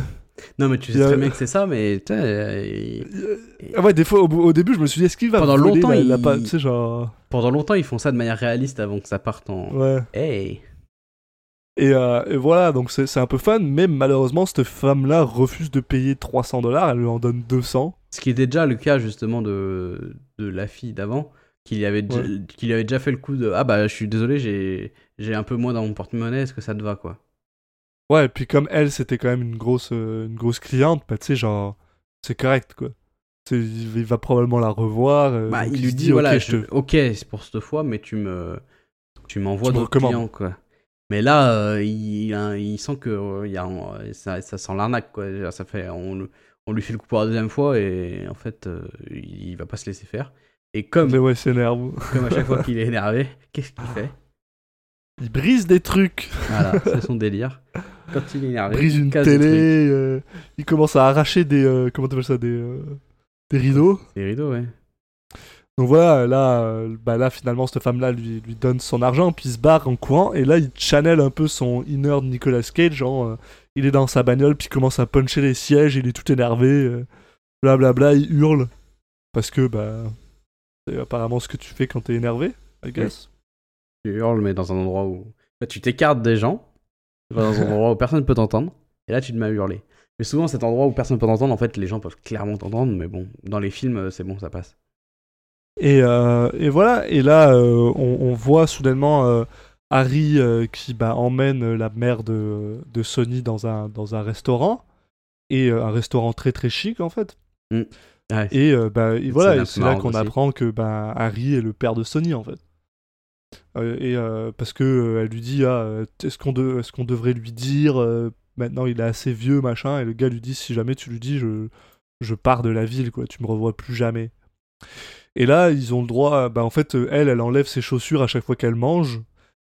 Non, mais tu sais Il a- très bien que c'est ça, mais tu sais, euh, il- Ah ouais, des fois, au, au début, je me suis dit, est-ce qu'il va Pendant longtemps, la, la il- sais, genre. pendant longtemps, ils font ça de manière réaliste avant que ça parte en. Ouais. Hey! Et, euh, et voilà, donc c'est un peu fun, mais malheureusement, cette femme-là refuse de payer 300 dollars, elle lui en donne 200. Ce qui était déjà le cas justement de, de la fille d'avant, qu'il avait, déjà- qu'il avait déjà fait le coup de Ah bah je suis désolé, j'ai, un peu moins dans mon porte-monnaie, est-ce que ça te va quoi? Ouais, et puis comme elle, c'était quand même une grosse, euh, une grosse cliente, bah tu sais, genre, c'est correct, quoi. Il va probablement la revoir. euh, Bah il lui dit, ok, voilà, je- ok c'est pour cette fois, mais tu me, tu m'envoies d'autres clients quoi. Mais là, euh, il, il, il sent que euh, y a, ça, ça sent l'arnaque quoi. Ça fait, on, le- on lui fait le coup pour la deuxième fois et en fait, euh, il, va pas se laisser faire. Et comme, Mais ouais, c'est énervant. comme à chaque fois qu'il est [LAUGHS] énervé, qu'est-ce qu'il fait? Il brise des trucs, Voilà, c'est son [LAUGHS] délire. Quand il est énervé, brise il une casse des trucs. télé, euh, il commence à arracher des. euh, comment t'appelles ça Des, euh, des rideaux. C'est rideau, ouais. Donc voilà, là, euh, bah là finalement, cette femme-là lui, lui donne son argent, puis il se barre en courant, et là, il channel un peu son inner Nicolas Cage, genre, euh, il est dans sa bagnole, puis il commence à puncher les sièges, il est tout énervé, euh, blablabla, il hurle, parce que, bah, c'est apparemment ce que tu fais quand t'es énervé, I guess. Tu hurles, mais dans un endroit où. Là, tu t'écartes des gens, tu vas dans un [LAUGHS] endroit où personne ne peut t'entendre, et là, tu te mets à hurler. Mais souvent, cet endroit où personne ne peut t'entendre, en fait, les gens peuvent clairement t'entendre, mais bon, dans les films, c'est bon, ça passe. Et, euh, et voilà, et là, euh, on, on voit soudainement euh, Harry qui bah, emmène la mère de, de Sony dans un, dans un restaurant, et un restaurant très très chic en fait. Ouais, Et, euh, bah, et voilà, c'est là qu'on apprend que bah, Harry est le père de Sony en fait. Euh, et euh, parce que elle lui dit ah, est-ce qu'on de- devrait lui dire maintenant il est assez vieux machin. Et le gars lui dit si jamais tu lui dis je je pars de la ville quoi. Tu me revois plus jamais. Et là ils ont le droit bah en fait euh, elle elle enlève ses chaussures à chaque fois qu'elle mange.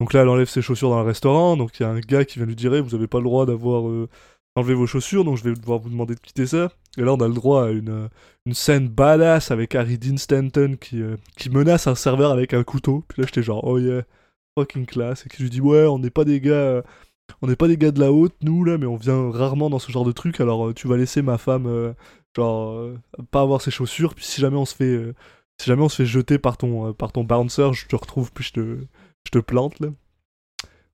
Donc là elle enlève ses chaussures dans le restaurant donc il y a un gars qui vient lui dire Eh, vous avez pas le droit d'avoir euh, enlevé vos chaussures donc je vais devoir vous demander de quitter ça. Et là on a le droit à une euh, une scène badass avec Harry Dean Stanton qui, euh, qui menace un serveur avec un couteau. Puis là, j'étais genre, oh yeah, fucking classe. Et qui lui dit, ouais, on n'est pas des gars. on n'est pas des gars de la haute, nous, là, mais on vient rarement dans ce genre de truc. Alors, tu vas laisser ma femme, genre, pas avoir ses chaussures. Puis si jamais on se fait, si jamais on se fait jeter par ton, euh, par ton bouncer, je te retrouve, puis je te, je te plante, là.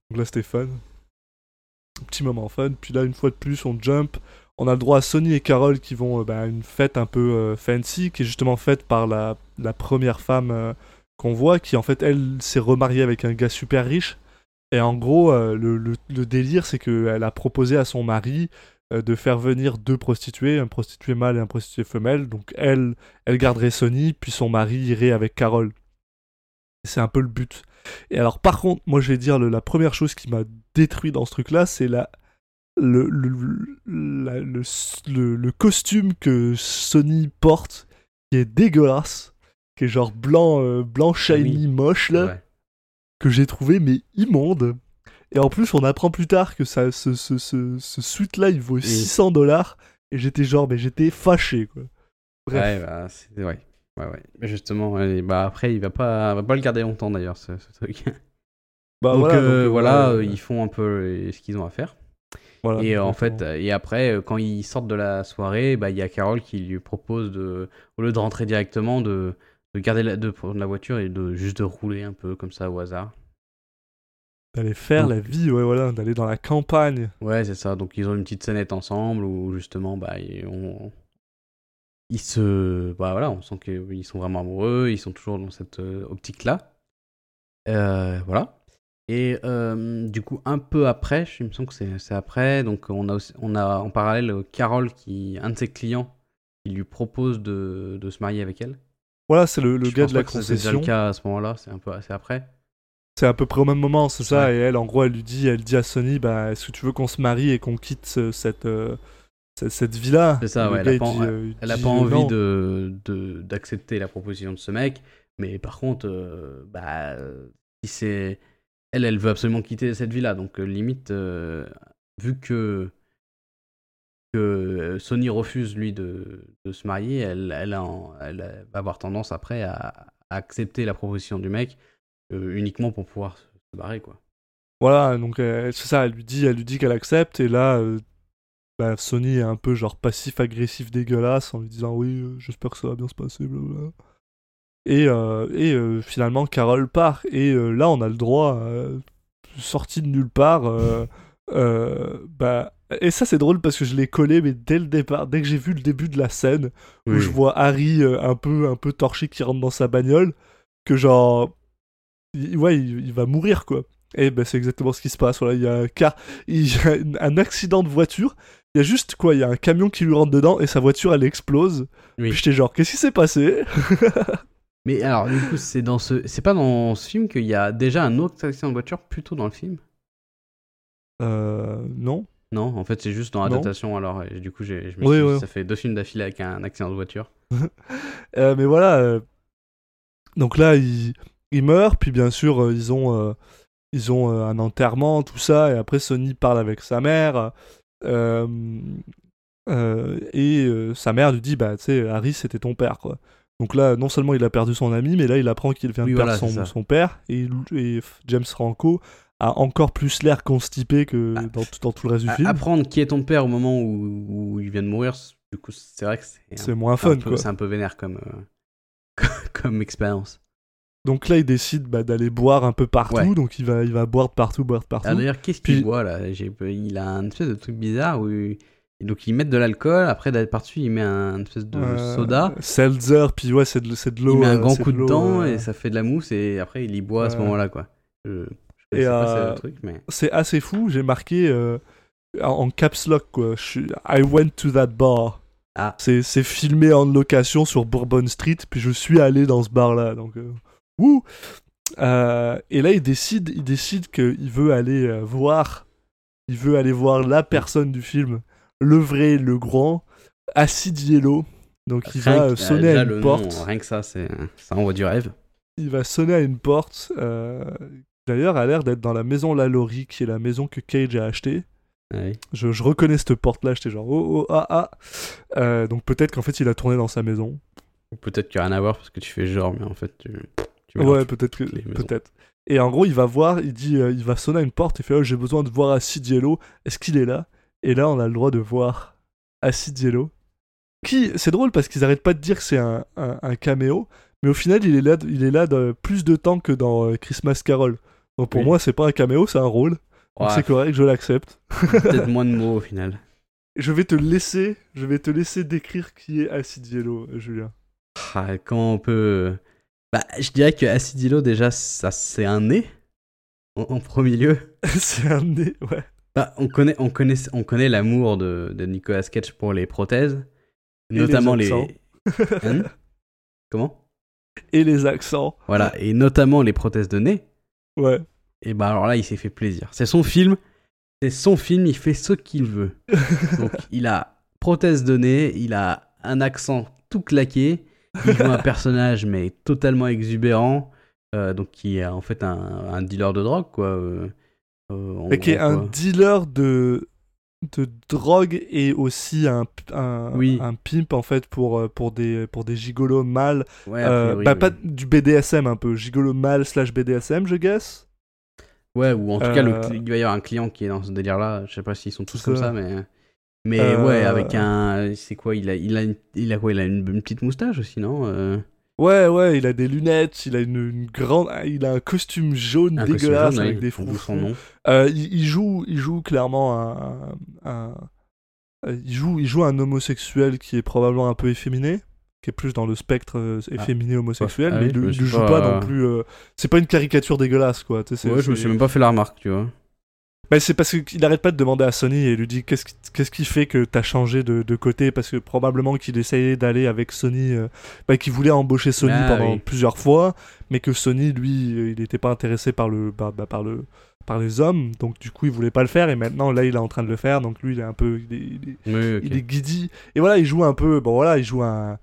Donc là, c'était fun. Petit moment fun. Puis là, une fois de plus, on jump on a le droit à Sonny et Carol qui vont euh, bah, à une fête un peu euh, fancy, qui est justement faite par la, la première femme qu'on voit, qui en fait, elle s'est remariée avec un gars super riche. Et en gros, le, le- le délire, c'est qu'elle a proposé à son mari de faire venir deux prostituées, un prostitué mâle et un prostitué femelle. Donc elle, elle garderait Sonny, puis son mari irait avec Carol. Et C'est un peu le but. Et alors, par contre, moi, je vais dire, le- la première chose qui m'a détruit dans ce truc-là, c'est la, le, le, la- le, costume que Sony porte, qui est dégueulasse, qui est genre blanc, euh, blanc shiny, Oui. moche, là, Ouais. que j'ai trouvé, mais immonde. Et en plus, on apprend plus tard que ça, ce, ce, ce, ce suit-là, il vaut 600 dollars. Et j'étais genre, mais j'étais fâché, quoi. Bref. Ouais, bah, c'est... Ouais. Ouais, ouais. Mais justement, bah, après, il va pas, va pas le garder longtemps d'ailleurs, ce, ce truc. [LAUGHS] Bah, donc, voilà, euh, donc, voilà, euh, ils font un peu ce qu'ils ont à faire. voilà, Et euh, en fait, et après, quand ils sortent de la soirée, bah, il y a Carole qui lui propose de, au lieu de rentrer directement, de, de garder la, de prendre la voiture et de juste de rouler un peu comme ça au hasard. D'aller faire donc- la vie, ouais, voilà, d'aller dans la campagne. Ouais, c'est ça. Donc ils ont une petite scénette ensemble où justement, bah, ils, on- ils se, bah voilà, on sent qu'ils sont vraiment amoureux, ils sont toujours dans cette euh, optique-là. Euh, voilà. Et euh, du coup, un peu après, je- il me semble que c'est c'est après, donc on a, aussi, on a en parallèle Carole, qui, un de ses clients, qui lui propose de, de se marier avec elle. Voilà, c'est le, le gars de la que c'était déjà concession. le cas à ce moment-là, c'est un peu après. C'est à peu près au même moment, c'est ça. Ouais. Et elle, en gros, elle lui dit, elle dit à Sony, bah, est-ce que tu veux qu'on se marie et qu'on quitte ce- cette, euh, cette, cette vie-là? C'est ça, ouais, elle a pas- dit, euh, il Elle a dit, pas euh, envie de de- d'accepter la proposition de ce mec, mais par contre, euh, bah, euh, si c'est elle, elle veut absolument quitter cette vie-là, donc euh, limite, euh, vu que que euh, Sony refuse lui de, de se marier, elle, elle, a en- elle euh, va avoir tendance après à, à accepter la proposition du mec euh, uniquement pour pouvoir se barrer quoi. Voilà, donc euh, c'est ça, elle lui dit, elle lui dit qu'elle accepte, et là, euh, bah, Sony est un peu genre passif-agressif dégueulasse en lui disant oui, euh, j'espère que ça va bien se passer, blablabla. Et, euh, et euh, finalement, Carole part. Et euh, là, on a le droit, euh, sorti de nulle part. euh, euh, bah, et ça, c'est drôle parce que je l'ai collé, mais dès le départ, dès que j'ai vu le début de la scène, où je vois Harry euh, un peu un peu torché qui rentre dans sa bagnole que genre il- ouais il, il va mourir quoi et ben c'est exactement ce qui se passe voilà il y a un car il y a une- un accident de voiture il y a juste quoi il y a un camion qui lui rentre dedans et sa voiture elle explose Oui. puis j'étais genre qu'est-ce qui s'est passé? [LAUGHS] Mais alors, du coup, c'est dans ce, c'est pas dans ce film qu'il y a déjà un autre accident de voiture plutôt dans le film? euh non Non, en fait, c'est juste dans Non. l'adaptation. Alors, et du coup, j'ai, je me Oui, suis dit, ouais. ça fait deux films d'affilée avec un accident de voiture. [LAUGHS] Euh, mais voilà euh, donc là il, il meurt puis bien sûr euh, ils ont euh, ils ont euh, un enterrement tout ça et après Sony parle avec sa mère et sa mère lui dit bah tu sais Harry c'était ton père quoi donc là non seulement il a perdu son ami mais là il apprend qu'il vient de perdre son, son père et, James Franco a encore plus l'air constipé que Ah. dans, tout- dans tout le reste du film Apprendre qui est ton père au moment où, où il vient de mourir, du coup, c'est vrai que c'est, moins fun peu- quoi C'est un peu vénère comme, euh, [LAUGHS] comme expérience. Donc là il décide bah, d'aller boire un peu partout Ouais. donc il va, il va boire de partout boire de partout Ah, d'ailleurs, qu'est-ce Puis- qu'il boit là? Il a un espèce de truc bizarre où. il- Donc, ils mettent de l'alcool, après, d'aller par-dessus, il met un espèce de Euh, soda. Seltzer, puis ouais, c'est de, c'est de l'eau. il met un euh, grand c'est coup de de dent euh, et ça fait de la mousse et après il y boit à ce moment-là quoi. Je, je Et, connaissais pas euh, truc mais C'est assez fou, j'ai marqué en, caps lock, quoi. Je I went to that bar. Ah. C'est, c'est filmé en location sur Bourbon Street, puis je suis allé dans ce bar-là, donc... euh, wouh Euh, Et là, il décide, il décide qu'il veut aller euh, voir... Il veut aller voir la personne du film, le vrai, le grand, Acid Yellow. Donc il Rien va euh, sonner à une porte. nom, rien que ça c'est ça envoie du rêve. il va sonner à une porte. D'ailleurs, a l'air d'être dans la maison Lalaurie, qui est la maison que Cage a achetée. Ouais. Je, je reconnais cette porte-là, j'étais genre oh oh ah ah. Donc peut-être qu'en fait il a tourné dans sa maison. Peut-être qu'il n'y a rien à voir parce que tu fais genre mais en fait tu, tu Ouais, peut-être peut-être. Et en gros, il va voir, il dit, euh, il va sonner à une porte, il fait oh, j'ai besoin de voir Acid Yellow. Est-ce qu'il est là? Et là, on a le droit de voir Acid Yellow. Qui, c'est drôle parce qu'ils arrêtent pas de dire que c'est un, un, un caméo, mais au final, il est là, il est là de plus de temps que dans euh, Christmas Carol. Donc pour Oui. moi, c'est pas un caméo, c'est un rôle. Donc c'est correct, je l'accepte. peut-être [LAUGHS] moins de mots au final. Je vais te laisser, je vais te laisser décrire qui est Acid Yellow, Julien. Ah, comment on peut Bah, je dirais que Acidilo déjà ça c'est un nez en, en premier lieu. [LAUGHS] c'est un nez, ouais. Bah, on connaît, on connaît, on connaît l'amour de, de Nicolas Cage pour les prothèses, Et notamment les. [LAUGHS] Hein? Comment? Et les accents, Voilà, et notamment les prothèses de nez. ouais. Et bah alors là, il s'est fait plaisir. C'est son film, c'est son film, il fait ce qu'il veut. [LAUGHS] Donc il a prothèse de nez, il a un accent tout claqué, il joue un personnage mais totalement exubérant, euh, donc qui est en fait un, un dealer de drogue quoi. euh, euh, Et qui est un dealer de, de drogue et aussi un, un, Oui. un pimp en fait pour, euh, pour, des, pour des gigolos mâles. Ouais, Euh, bah, oui. pas du BDSM un peu, gigolo mâle slash BDSM, je guess. Ouais, ou en tout cas, le il va y avoir un client qui est dans ce délire-là. Je sais pas s'ils sont tous comme ça, mais. Mais Euh, ouais, avec un. C'est quoi il a, il, a une, il a quoi Il a une, une petite moustache aussi, non Euh, Ouais, ouais, il a des lunettes, il a une, une grande. Il a un costume jaune Un costume dégueulasse jaune, avec ouais, des froufrous. Euh, il, il joue, il joue clairement un, un- il joue, il joue un homosexuel qui est probablement un peu efféminé, qui est plus dans le spectre euh, efféminé homosexuel, Ah mais oui, il, le joue pas- pas non plus. c'est pas une caricature dégueulasse, quoi. tu sais, c'est- Ouais, je me suis même pas fait la remarque, tu vois. Bah, c'est parce qu'il arrête pas de demander à Sony et lui dit qu'est-ce qui, qu'est-ce qui fait que t'as changé de, de côté? Parce que probablement qu'il essayait d'aller avec Sony, euh, bah, qu'il voulait embaucher Sony Ah, pendant oui. plusieurs fois, mais que Sony lui euh, il n'était pas intéressé par le bah, bah, par le par les hommes, donc du coup il voulait pas le faire et maintenant là il est en train de le faire, donc lui il est un peu il est, il est- Oui, ok. il est guidi et voilà il joue un peu bon voilà il joue un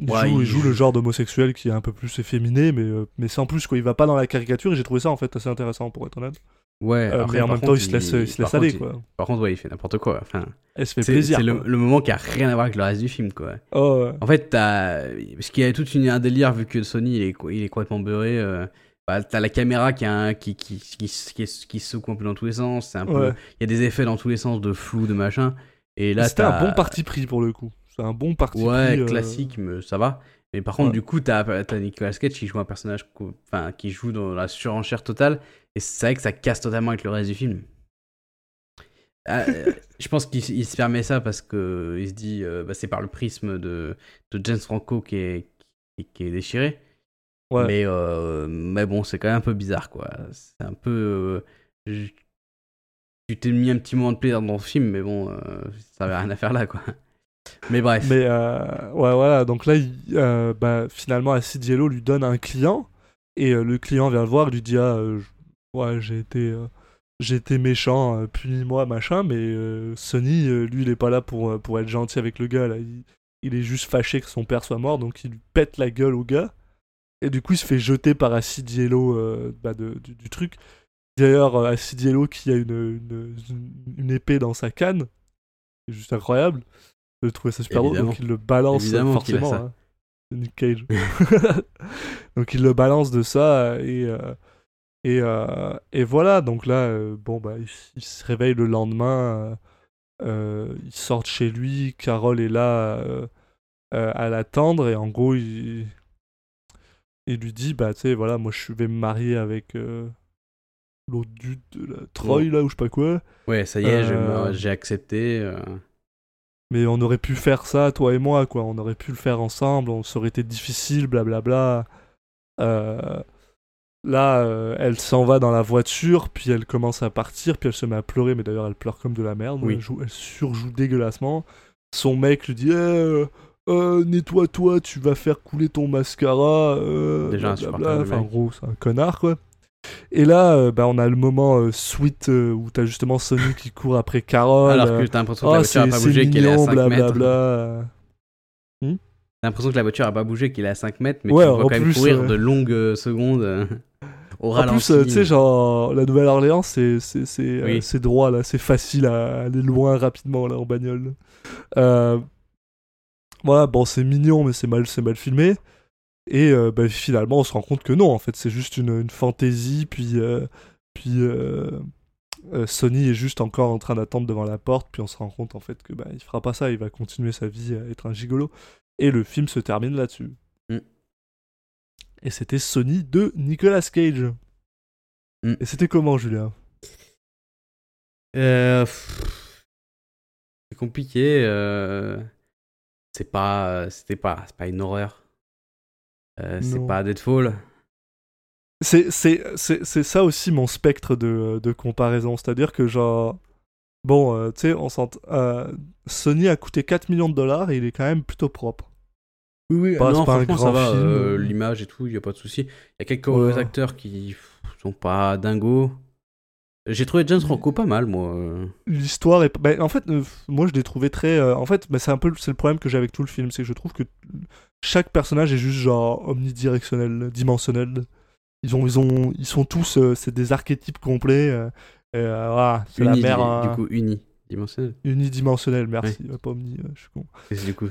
il, Ouais, joue, il joue le genre d'homosexuel qui est un peu plus efféminé, mais, euh, mais sans plus, quoi. Il va pas dans la caricature et j'ai trouvé ça en fait assez intéressant pour être honnête. Ouais, Euh, après, mais en même temps, contre, il se laisse, il se laisse contre, aller, il- quoi. Par contre, ouais, il fait n'importe quoi. Enfin, Elle se fait c'est plaisir. c'est le, moment qui a rien à voir avec le reste du film, quoi. Oh, ouais. En fait, t'as. Parce qu'il y a tout un délire, vu que Sony, il est, il est complètement beurré. euh, bah, t'as la caméra qui, a un- qui, qui, qui, qui, qui se secoue un peu dans tous les sens. Ouais. Il y a des effets dans tous les sens de flou, de machin. Et là, C'était un bon parti pris pour le coup. C'est un bon parti Ouais, pris. euh, classique, mais ça va. Mais par contre, Ouais. du coup, t'as as Nicolas Cage qui joue un personnage enfin, qui joue dans la surenchère totale. Et c'est vrai que ça casse totalement avec le reste du film. Ah, euh, [LAUGHS] je pense qu'il il se permet ça parce que il se dit euh, bah, c'est par le prisme de, de James Franco qui est, qui, qui est déchiré. Ouais. Mais, euh, mais bon, c'est quand même un peu bizarre, quoi. C'est un peu. euh, je- tu t'es mis un petit moment de plaisir dans le film, mais bon, ça avait rien à faire là, quoi. Mais bref. Mais euh, ouais, voilà. Donc là, il- euh, bah, finalement, Acid Yellow lui donne un client. Et euh, le client vient le voir lui dit Ah, ouais, j'ai été, méchant, punis-moi, machin. Mais Sonny, lui, il est pas là pour, pour être gentil avec le gars. Là. Il, est juste fâché que son père soit mort. Donc il lui pète la gueule au gars. Et du coup, il se fait jeter par Acid Yellow bah, du, truc. D'ailleurs, Acid Yellow qui a une, une- une épée dans sa canne. C'est juste incroyable. Je trouvais ça super. Évidemment. Donc il le balance Évidemment qu'il a forcément. hein. Nick Cage. [LAUGHS] donc il le balance de ça et euh, et, euh, et voilà. Donc là, euh, bon bah il, il se réveille le lendemain. euh, euh, il sort de chez lui. Carole est là euh, euh, à l'attendre et en gros il il lui dit bah tu sais voilà moi je vais me marier avec euh, l'autre dude de la Troy là ou je sais pas quoi. Ouais, ça y est, Euh, j'ai accepté. Euh. Mais on aurait pu faire ça, toi et moi, quoi. On aurait pu le faire ensemble, on, ça aurait été difficile, blablabla. Euh, là, euh, elle s'en va dans la voiture, puis elle commence à partir, puis elle se met à pleurer, mais d'ailleurs, elle pleure comme de la merde. Oui. Elle, joue- elle surjoue dégueulassement. Son mec lui dit Eh, euh, euh, Nettoie-toi, tu vas faire couler ton mascara. euh, Déjà blablabla. Enfin, en gros, c'est un connard, quoi. Et là, euh, bah, on a le moment euh, sweet euh, où t'as justement Sony qui court après Carole. Alors euh, que t'as l'impression que Oh, la voiture a pas bougé, qu'elle est à mignon, 5 mètres. T'as l'impression que la voiture a pas bougé, qu'il est à 5 mètres, mais Ouais, tu vois en quand même plus, courir ouais. de longues euh, secondes euh, au En ralenti. plus, euh, tu sais, genre, la Nouvelle-Orléans, c'est euh, Oui. droit, là. C'est facile à aller loin rapidement, là, en bagnole. Euh, Voilà, bon, c'est mignon, mais c'est mal, c'est mal filmé. Et euh, bah, finalement, on se rend compte que non, en fait, c'est juste une, une fantaisie, puis... euh, puis euh, Sony est juste encore en train d'attendre devant la porte, puis on se rend compte, en fait, que bah, il fera pas ça, il va continuer sa vie à être un gigolo. Et le film se termine là-dessus. Mm. Et c'était Sony de Nicolas Cage. Mm. Et c'était comment, Julien? C'est compliqué. C'est pas, c'était pas, c'est pas une horreur. Euh, c'est Non. pas Deadfall. C'est c'est- c'est- c'est ça aussi mon spectre de, de comparaison. C'est-à-dire que, genre, bon, euh, tu sais, on s'ent- euh, Sony a coûté 4 millions de dollars et il est quand même plutôt propre. Oui, oui. Bah, non, pas un franchement, ça va. euh, L'image et tout, il y a pas de souci. Il y a quelques Ouais. acteurs qui sont pas dingos. J'ai trouvé James Franco pas mal, moi. L'histoire est. bah, en fait, euh, moi je l'ai trouvé très. euh, en fait, bah, c'est un peu le- c'est le problème que j'ai avec tout le film. C'est que je trouve que chaque personnage est juste genre omnidirectionnel, dimensionnel. Ils, ont, ils, ont, ils sont tous. euh, c'est des archétypes complets. et, voilà, c'est la mère. du coup, uni. Dimensionnel. unidimensionnel, merci. Pas omni, je suis con. Du coup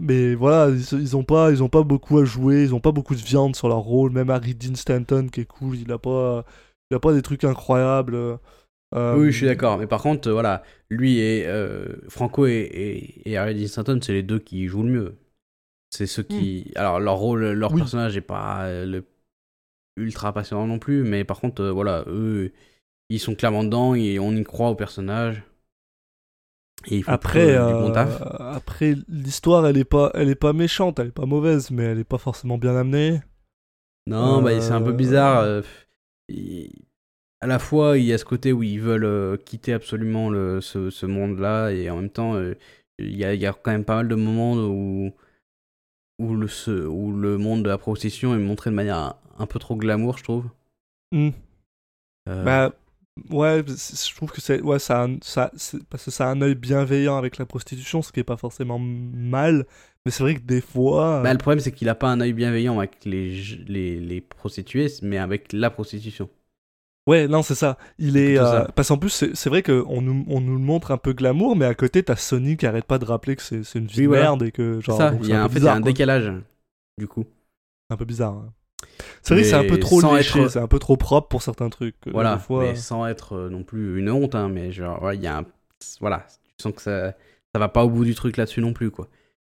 mais voilà, ils, ils ont pas, ils ont pas beaucoup à jouer, ils ont pas beaucoup de viande sur leur rôle. Même Harry Dean Stanton qui est cool, il a pas, il a pas des trucs incroyables. euh, Oui, je suis d'accord. Mais par contre, euh, voilà, lui et euh, Franco et, et, et Harry Dean Stanton, c'est les deux qui jouent le mieux. C'est ceux qui. Alors, leur rôle, leur Hmm. Oui. personnage est pas euh, le ultra passionnant non plus, mais par contre, euh, voilà, eux, ils sont clairement dedans et on y croit au personnage. Et ils font Après, bon euh, taf. après l'histoire, elle est pas, elle est pas méchante, elle est pas mauvaise, mais elle est pas forcément bien amenée. Non, bah, c'est un peu euh, bizarre. À la fois, il y a ce côté où ils veulent euh, quitter absolument le, ce, ce monde-là, et en même temps, euh, il y, a, il y a quand même pas mal de moments où, où, le, ce, où le monde de la procession est montré de manière un, un peu trop glamour, je trouve. Hmm. Euh, Bah, ouais, je trouve que c'est, ouais, ça, un- ça, parce que ça a un œil bienveillant avec la prostitution, ce qui est pas forcément mal. Mais c'est vrai que des fois, bah, le problème, c'est qu'il a pas un œil bienveillant avec les, les, les prostituées, mais avec la prostitution. Ouais, non, c'est ça. Il est. euh. Parce qu'en plus, c'est c'est vrai qu'on nous, on nous le montre un peu glamour, mais à côté, t'as Sony qui arrête pas de rappeler que c'est c'est une vie Oui, merde et que. C'est Genre, ça, il y a, un y a bizarre, un décalage, du coup. C'est un peu bizarre. hein. C'est vrai que c'est un peu trop léché, être- c'est un peu trop propre pour certains trucs. euh, Voilà, des fois. mais sans être euh, non plus une honte, hein, mais genre, il y a un... Voilà, tu tu sens que ça, ça va pas au bout du truc là-dessus non plus, quoi.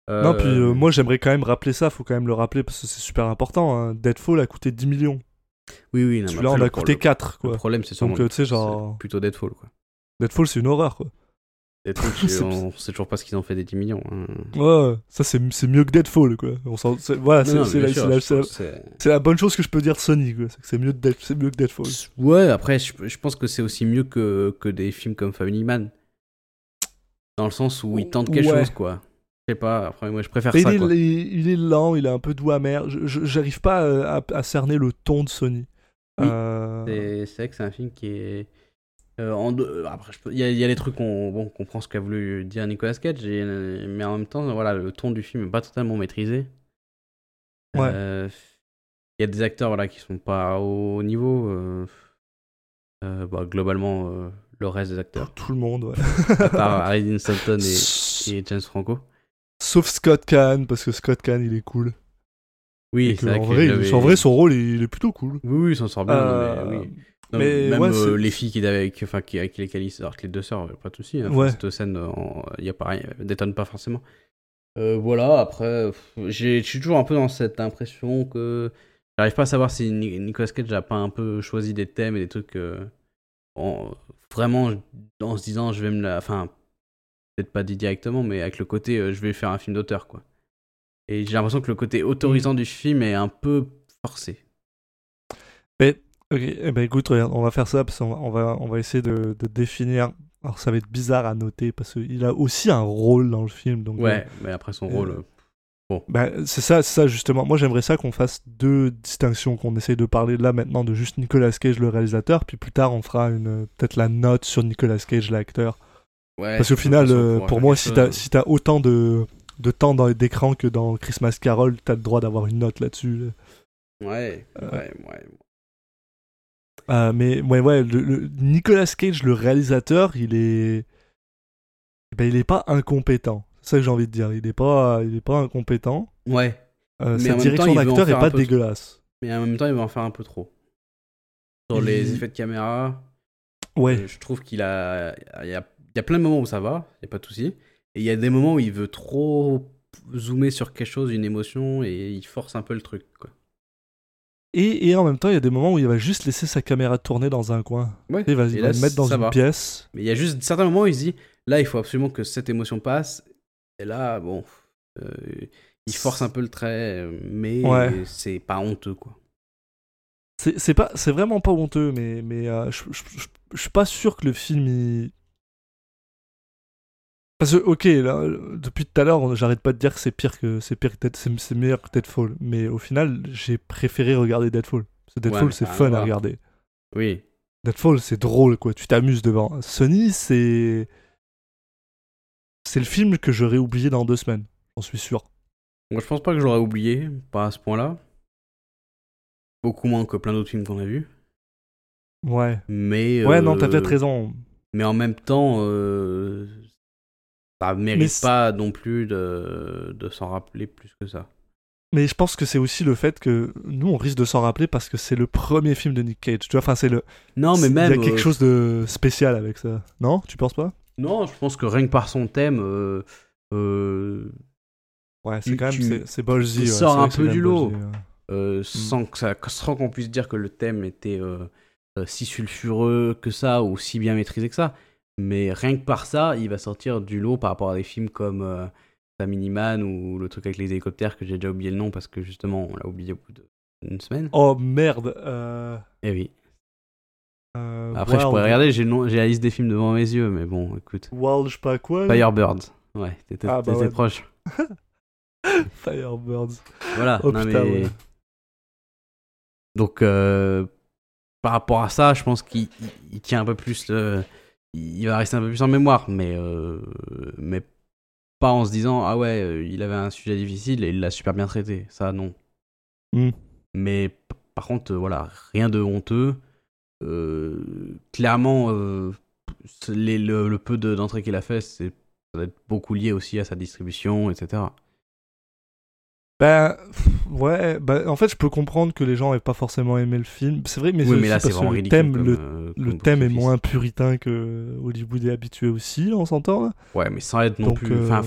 Non, puis Euh, euh, moi j'aimerais quand même rappeler ça, faut quand même le rappeler parce que c'est super important. Hein. Deadfall a coûté 10 millions. Oui, oui, non, Celui-là on a le- coûté le- 4 Le quoi. problème, c'est sûrement Donc, euh, tu sais, genre- plutôt Deadfall, quoi. Deadfall c'est une horreur quoi. Deadfall, [LAUGHS] on sait toujours pas ce qu'ils ont fait des 10 millions. hein. Ouais, ça c'est c'est mieux que Deadfall quoi. On voilà, c'est la, bonne chose que je peux dire de Sony quoi. C'est que c'est mieux, de Dead- c'est mieux que Deadfall. Ouais, après, je, je pense que c'est aussi mieux que, que des films comme Family Man. Dans le sens où ils tentent quelque Ouais. chose, quoi. Sais pas, après, moi, je préfère ça, il, est, quoi. il- il est lent, il est un peu doux amer. J'arrive pas euh, à, à cerner le ton de Sony. Oui. Euh, C'est vrai que c'est un film qui est. euh, en deux- après, il y, a- il y a les trucs qu'on bon, comprend ce qu'a voulu dire Nicolas Cage, et, mais en même temps, voilà, le ton du film est pas totalement maîtrisé. Ouais. Euh, Il y a des acteurs voilà, qui sont pas au niveau. bah, globalement, le reste des acteurs. Tout le monde, ouais. à part Harry Dean Stanton et, [LAUGHS] et James Franco. Sauf Scott Kahn, parce que Scott Kahn il est cool. Oui, c'est vrai en, vrai, en vrai, son rôle il, est plutôt cool. Oui, oui, il s'en sort bien. Euh, mais, oui. Non, mais même ouais, euh, les filles qui, avec, enfin, qui, avec lesquelles il les deux sœurs, pas de soucis. hein. Ouais. Cette scène, il y a pareil, détonne pas forcément. Euh, voilà, après, je suis toujours un peu dans cette impression que j'arrive pas à savoir si Ni- Nicolas Cage a pas un peu choisi des thèmes et des trucs euh, en- vraiment en se disant je vais me la. Enfin, peut-être pas dit directement, mais avec le côté euh, je vais faire un film d'auteur, quoi. Et j'ai l'impression que le côté autorisant du film est un peu forcé. Ok, eh ben écoute, regarde, on va faire ça parce qu'on va, on va, on va essayer de, de définir. Alors ça va être bizarre à noter parce qu'il a aussi un rôle dans le film. Donc, Ouais, mais après son euh, rôle. euh, Bah, c'est ça, c'est ça justement. Moi, j'aimerais ça qu'on fasse deux distinctions, qu'on essaye de parler là maintenant de juste Nicolas Cage, le réalisateur, puis plus tard, on fera une peut-être la note sur Nicolas Cage, l'acteur. Ouais, Parce qu'au final, euh, pour moi, si t'as si t'as autant de, de temps dans d'écran que dans Christmas Carol, t'as le droit d'avoir une note là-dessus. là. Ouais, Euh, ouais, ouais. Euh, mais ouais, ouais, le, le- Nicolas Cage, le réalisateur, il est, ben, il est pas incompétent. C'est ça que j'ai envie de dire. Il est pas, il est pas incompétent. Ouais, Euh, Mais sa direction d'acteur est pas dégueulasse. mais en même temps, il va en faire un peu trop. Sur Il- les effets de caméra, Ouais. euh, je trouve qu'il a. Il a, y a plein de moments où ça va, il n'y a pas de souci. Et il y a des moments où il veut trop zoomer sur quelque chose, une émotion, et il force un peu le truc, quoi. Et, et en même temps, il y a des moments où il va juste laisser sa caméra tourner dans un coin. Ouais. Il va, il va le mettre dans une va. pièce. Mais il y a juste certains moments où il se dit là, il faut absolument que cette émotion passe. Et là, bon, euh, il force un peu le trait, mais Ouais. c'est pas honteux, quoi. C'est c'est pas, c'est vraiment pas honteux, mais, mais euh, je, je, je- je suis pas sûr que le film il... Parce que, ok, là, depuis tout à l'heure, j'arrête pas de dire que c'est pire que c'est pire que Dead- c'est c'est meilleur que Deadfall, mais au final, j'ai préféré regarder Deadfall. Parce que Deadfall, c'est a fun à regarder. Oui. Deadfall, c'est drôle, quoi. Tu t'amuses devant. Sony, c'est. C'est le film que j'aurais oublié dans deux semaines. J'en suis sûr. Moi, je pense pas que je l'aurais oublié, pas à ce point-là. Beaucoup moins que plein d'autres films qu'on a vus. Ouais. Mais. Ouais, non, t'as euh, peut-être raison. Mais en même temps, euh, ça mérite pas non plus de, de s'en rappeler plus que ça. Mais je pense que c'est aussi le fait que nous, on risque de s'en rappeler parce que c'est le premier film de Nick Cage. Tu vois, enfin, c'est le. Non, mais même. Il y a quelque euh, chose de spécial avec ça. Non Tu penses pas? Non, je pense que rien que par son thème. euh, euh, Ouais, c'est quand même. tu- c'est- tu ouais, vrai un peu du lot. ouais. euh, sans, qu'on puisse dire que le thème était si sulfureux que ça ou si bien maîtrisé que ça. Mais rien que par ça, il va sortir du lot par rapport à des films comme euh, Family Man ou le truc avec les hélicoptères que j'ai déjà oublié le nom parce que justement on l'a oublié au bout d'une semaine. Oh merde. Euh... Eh oui. euh, Après, je pourrais regarder, j'ai le nom- j'ai la liste des films devant mes yeux, mais bon, écoute. Wild, je sais pas quoi. Firebirds. Ouais, t'étais Ah, bah ouais. proche. [LAUGHS] Firebirds. Voilà. Oh non, putain, mais- ouais. Donc, euh, par rapport à ça, je pense qu'il il- il tient un peu plus. le- Il va rester un peu plus en mémoire, mais, euh, mais pas en se disant Ah ouais, euh, il avait un sujet difficile et il l'a super bien traité. Ça, non. Hmm. Mais par contre, voilà, rien de honteux. Euh, clairement, euh, les- le, le peu de- d'entrées qu'il a fait, c'est ça doit être beaucoup lié aussi à sa distribution, etc. Ben, ouais, ben, en fait, je peux comprendre que les gens aient pas forcément aimé le film. C'est vrai, mais oui, mais là, parce que le thème, comme, le, euh, le thème est moins puritain que Hollywood est habitué aussi, on s'entend. Ouais, mais sans être non Donc, plus. euh, Enfin,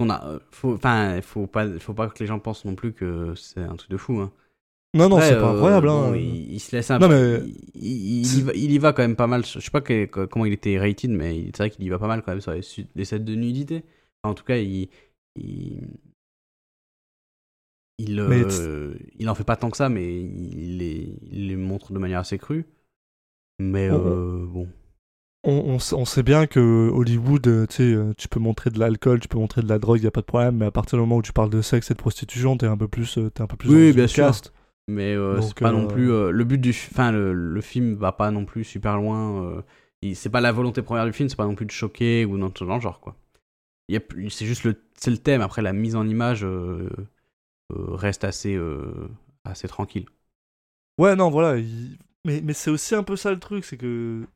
on a. euh, Faut, enfin, faut pas, faut pas que les gens pensent non plus que c'est un truc de fou. Hein. non, non, c'est pas euh, incroyable. bon, hein. il, il se laisse un Non, peu. mais- Il, y va, il y va quand même pas mal. Je sais pas que- comment il était rated, mais c'est vrai qu'il y va pas mal quand même sur les, sets de nudité. Enfin, en tout cas, il. Il, euh, il en fait pas tant que ça, mais il les, il les montre de manière assez crue. Mais euh, bon. on, on sait- on sait bien que Hollywood, euh, tu euh, tu peux montrer de l'alcool, tu peux montrer de la drogue, y a pas de problème, mais à partir du moment où tu parles de sexe et de prostitution, t'es un peu plus, t'es un peu plus Oui, bien sûr. caste. Mais euh, c'est pas non plus le but du fi- enfin le, le film va pas non plus super loin c'est pas la volonté première du film c'est pas non plus de choquer ou dans le genre quoi c'est juste le c'est le thème après la mise en image reste assez euh, assez tranquille Ouais, non, voilà. il- Mais, mais c'est aussi un peu ça le truc, c'est que.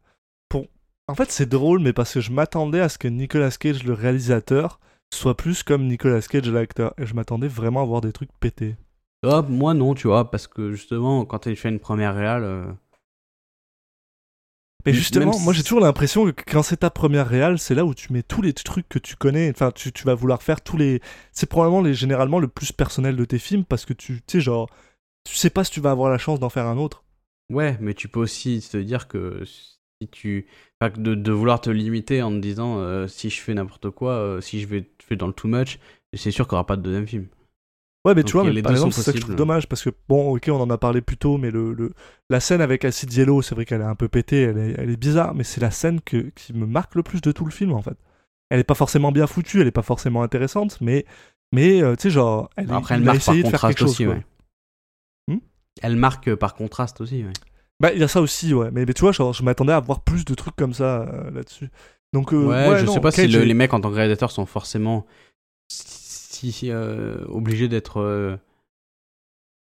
Pour... En fait, c'est drôle, mais parce que je m'attendais à ce que Nicolas Cage, le réalisateur, soit plus comme Nicolas Cage, l'acteur. Et je m'attendais vraiment à voir des trucs pétés. Ah, moi non tu vois parce que justement quand il fait une première réal euh, Mais justement, si- moi j'ai toujours l'impression que quand c'est ta première réal, c'est là où tu mets tous les trucs que tu connais. Enfin, tu, tu vas vouloir faire tous les. C'est probablement les, généralement le plus personnel de tes films parce que tu, sais, genre, tu sais pas si tu vas avoir la chance d'en faire un autre. ouais mais tu peux aussi te dire que si tu enfin, de, de vouloir te limiter en te disant euh, si je fais n'importe quoi euh, si je vais fais dans le too much c'est sûr qu'il n'y aura pas de deuxième film Ouais, mais Donc, tu vois, a mais par exemple, c'est ça que je trouve dommage parce que, bon, ok, on en a parlé plus tôt, mais le, le- la scène avec Acid Yellow, c'est vrai qu'elle est un peu pétée, elle est, elle est bizarre, mais c'est la scène que, qui me marque le plus de tout le film en fait. Elle est pas forcément bien foutue, elle est pas forcément intéressante, mais, mais euh, tu sais, genre, elle, Après, elle il a marque par essayé de faire quelque chose. aussi, ouais. Hmm? Elle marque par contraste aussi, ouais. Bah, il y a ça aussi, ouais, mais, mais tu vois, genre, je m'attendais à voir plus de trucs comme ça euh, là-dessus. Donc, euh, ouais, je non, sais pas si Cage le- est- les mecs en tant que réalisateurs sont forcément si, euh, obligés d'être euh,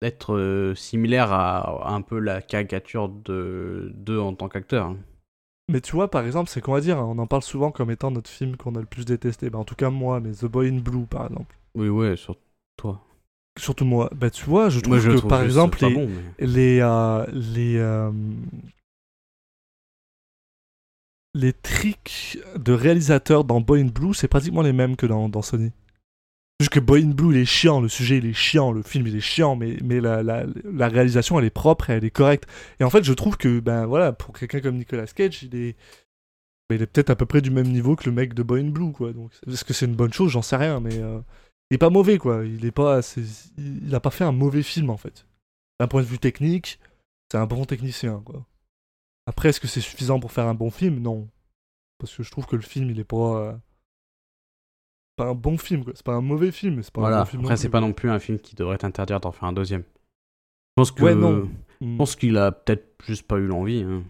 d'être euh, similaires à, à un peu la caricature de d'eux en tant qu'acteurs. hein. Mais tu vois, par exemple, c'est qu'on va dire, hein, on en parle souvent comme étant notre film qu'on a le plus détesté. Bah, en tout cas, moi, mais The Boy in Blue, par exemple. Oui, ouais, sur toi. Surtout moi. Bah, tu vois, je trouve Moi, je que, trouve par exemple, les, bon, mais- les, euh, les, euh, les tricks de réalisateurs dans Boy in Blue, c'est pratiquement les mêmes que dans, dans Sony. Juste que Boy Blue, il est chiant, le sujet, il est chiant, le film, il est chiant, mais, mais la, la, réalisation, elle est propre elle est correcte. Et en fait, je trouve que, ben voilà, pour quelqu'un comme Nicolas Cage, il est, ben, il est peut-être à peu près du même niveau que le mec de Boy in Blue, quoi. Donc, est-ce que c'est une bonne chose? J'en sais rien, mais euh, il est pas mauvais, quoi. Il est pas, il a pas fait un mauvais film, en fait. D'un point de vue technique, c'est un bon technicien, quoi. Après, est-ce que c'est suffisant pour faire un bon film? Non. Parce que je trouve que le film, il est pas. Pas un bon film, quoi. C'est pas un mauvais film, c'est pas un Voilà, bon film. après, c'est pas non plus un film qui devrait t'interdire d'en faire un deuxième. Je pense que. Ouais, non. Je Mm. pense qu'il a peut-être juste pas eu l'envie. hein.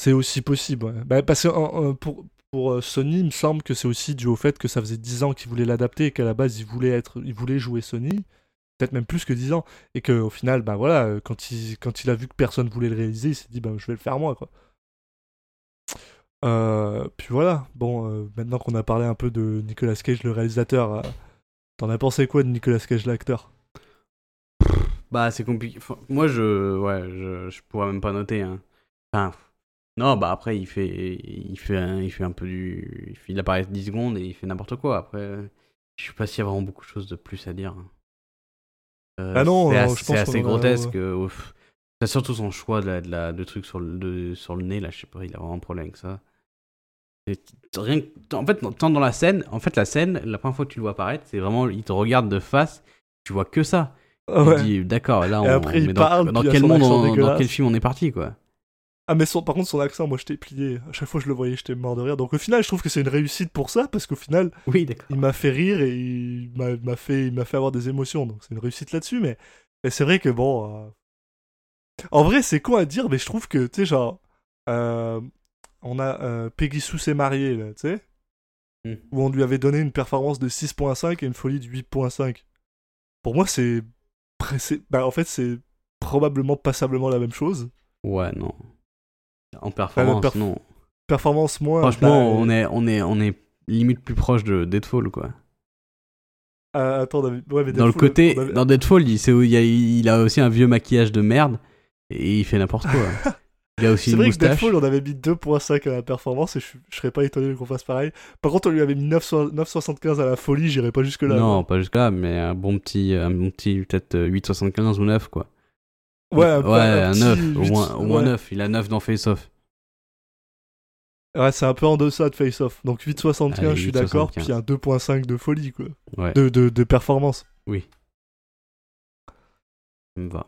C'est aussi possible, ouais. Bah, parce que euh, pour, pour euh, Sony, il me semble que c'est aussi dû au fait que ça faisait 10 ans qu'ils voulaient l'adapter et qu'à la base, ils voulaient, être, ils voulaient jouer Sony. Peut-être même plus que 10 ans. Et qu'au final, bah voilà, euh, quand il, quand il a vu que personne voulait le réaliser, il s'est dit, bah je vais le faire moi, quoi. Euh, puis voilà, bon, euh, maintenant qu'on a parlé un peu de Nicolas Cage, le réalisateur, euh, t'en as pensé quoi de Nicolas Cage, l'acteur? Bah, c'est compliqué. Enfin, moi, je. Ouais, je, je pourrais même pas noter. hein. Enfin. Non, bah après, il fait, il fait, un, il fait un peu du. Il, fait- il apparaît 10 secondes et il fait n'importe quoi. Après, je sais pas s'il y a vraiment beaucoup de choses de plus à dire. Euh, Ah non, c'est assez, je pense grotesque. C'est surtout son choix de, la, de, la, de trucs sur le, de- sur le nez, là, je sais pas, il a vraiment un problème avec ça. Et rien que- en fait, tant dans la scène, en fait, la scène, la première fois que tu le vois apparaître, c'est vraiment, il te regarde de face, tu vois que ça. Ah Tu ouais. te dis, d'accord, là, on, après, il mais dans, quel monde, on- dans quel film on est parti, quoi. Ah mais son, par contre son accent moi je t'ai plié à chaque fois que je le voyais j'étais mort de rire donc au final je trouve que c'est une réussite pour ça parce qu'au final Oui, il m'a fait rire et il m'a fait il m'a fait avoir des émotions donc c'est une réussite là-dessus mais, mais c'est vrai que bon euh, en vrai c'est con à dire mais je trouve que tu sais genre euh, on a euh, Peggy Sue s'est mariée là tu sais Hmm. où on lui avait donné une performance de 6.5 et une folie de 8.5 pour moi c'est bah en fait c'est probablement passablement la même chose Ouais, non. En performance, perf- non. performance moins Franchement, bah, on, est, on, est, on est limite plus proche de Deadfall, quoi. Ah, attends, ouais, mais Dans le côté, avait- dans Deadfall, il, il, y a, il a aussi un vieux maquillage de merde et il fait n'importe quoi. [LAUGHS] Il a aussi C'est vrai que moustache. Deadpool, on avait mis 2.5 à la performance et je, je serais pas étonné qu'on fasse pareil. Par contre, on lui avait mis 9 so- 9,75 à la folie, j'irais pas jusque-là. non, pas jusque là, mais un bon petit, un bon petit peut-être euh, 8,75 ou 9 quoi. Ouais, un, peu- ouais, un un petit 9, au huit- moins, au moins ouais. 9. Il a 9 dans Face Off. Ouais, c'est un peu en deçà de Face Off. Donc 8,75, Allez, je suis d'accord, 8,75. puis un 2.5 de folie, quoi. Ouais, De, de, de performance. ça me va.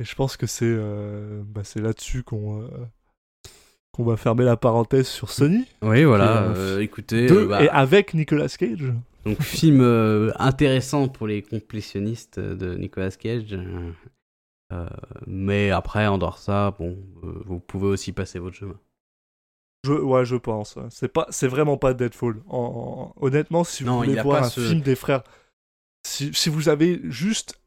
Et je pense que c'est euh, bah, là-dessus qu'on euh, qu'on va fermer la parenthèse sur Sony. Oui, voilà. euh, écoutez, De- bah, Et avec Nicolas Cage. donc film intéressant pour les complétionnistes de Nicolas Cage. mais après, en dehors de ça, bon, vous pouvez aussi passer votre chemin. Je, ouais, je pense. C'est pas, c'est vraiment pas Deadfall. En, en- honnêtement, si vous Non, voulez a voir un ce- film des frères, si, si vous avez juste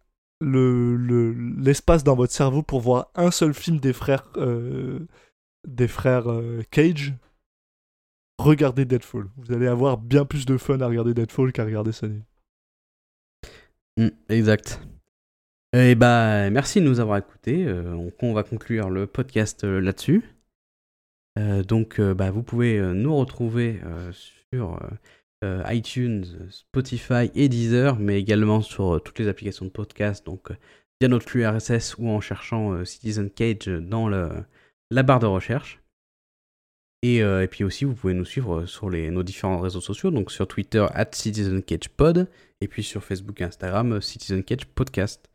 le le- l'espace dans votre cerveau pour voir un seul film des frères euh, des frères euh, Cage, regardez Deadfall. Vous allez avoir bien plus de fun à regarder Deadfall qu'à regarder Sony. Mm, exact. Et bah, merci de nous avoir écoutés. Euh, on, va conclure le podcast là-dessus. Donc, bah, vous pouvez nous retrouver sur iTunes, Spotify et Deezer, mais également sur euh, toutes les applications de podcast, donc euh, via notre flux RSS ou en cherchant euh, Citizen Cage dans le, la barre de recherche. Et, euh, puis aussi, vous pouvez nous suivre sur nos différents réseaux sociaux, donc sur Twitter, at CitizenCagePod, et puis sur Facebook et Instagram, euh, Citizen Cage Podcast.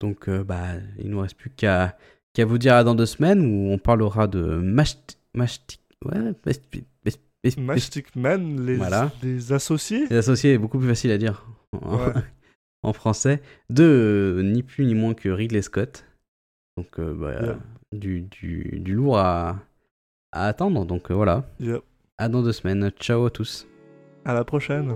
Donc, euh, bah, il nous reste plus qu'à vous dire dans deux semaines où on parlera de. Mashti... Ouais, Mashti- Mastic Man, les, Voilà. les associés. Les associés est beaucoup plus facile à dire en, Ouais. [LAUGHS] en français. De euh, ni plus ni moins que Ridley Scott. Donc, euh, bah, Yeah. du, du, du lourd à, à attendre. Donc, euh, voilà. À dans deux semaines. Ciao à tous. À la prochaine.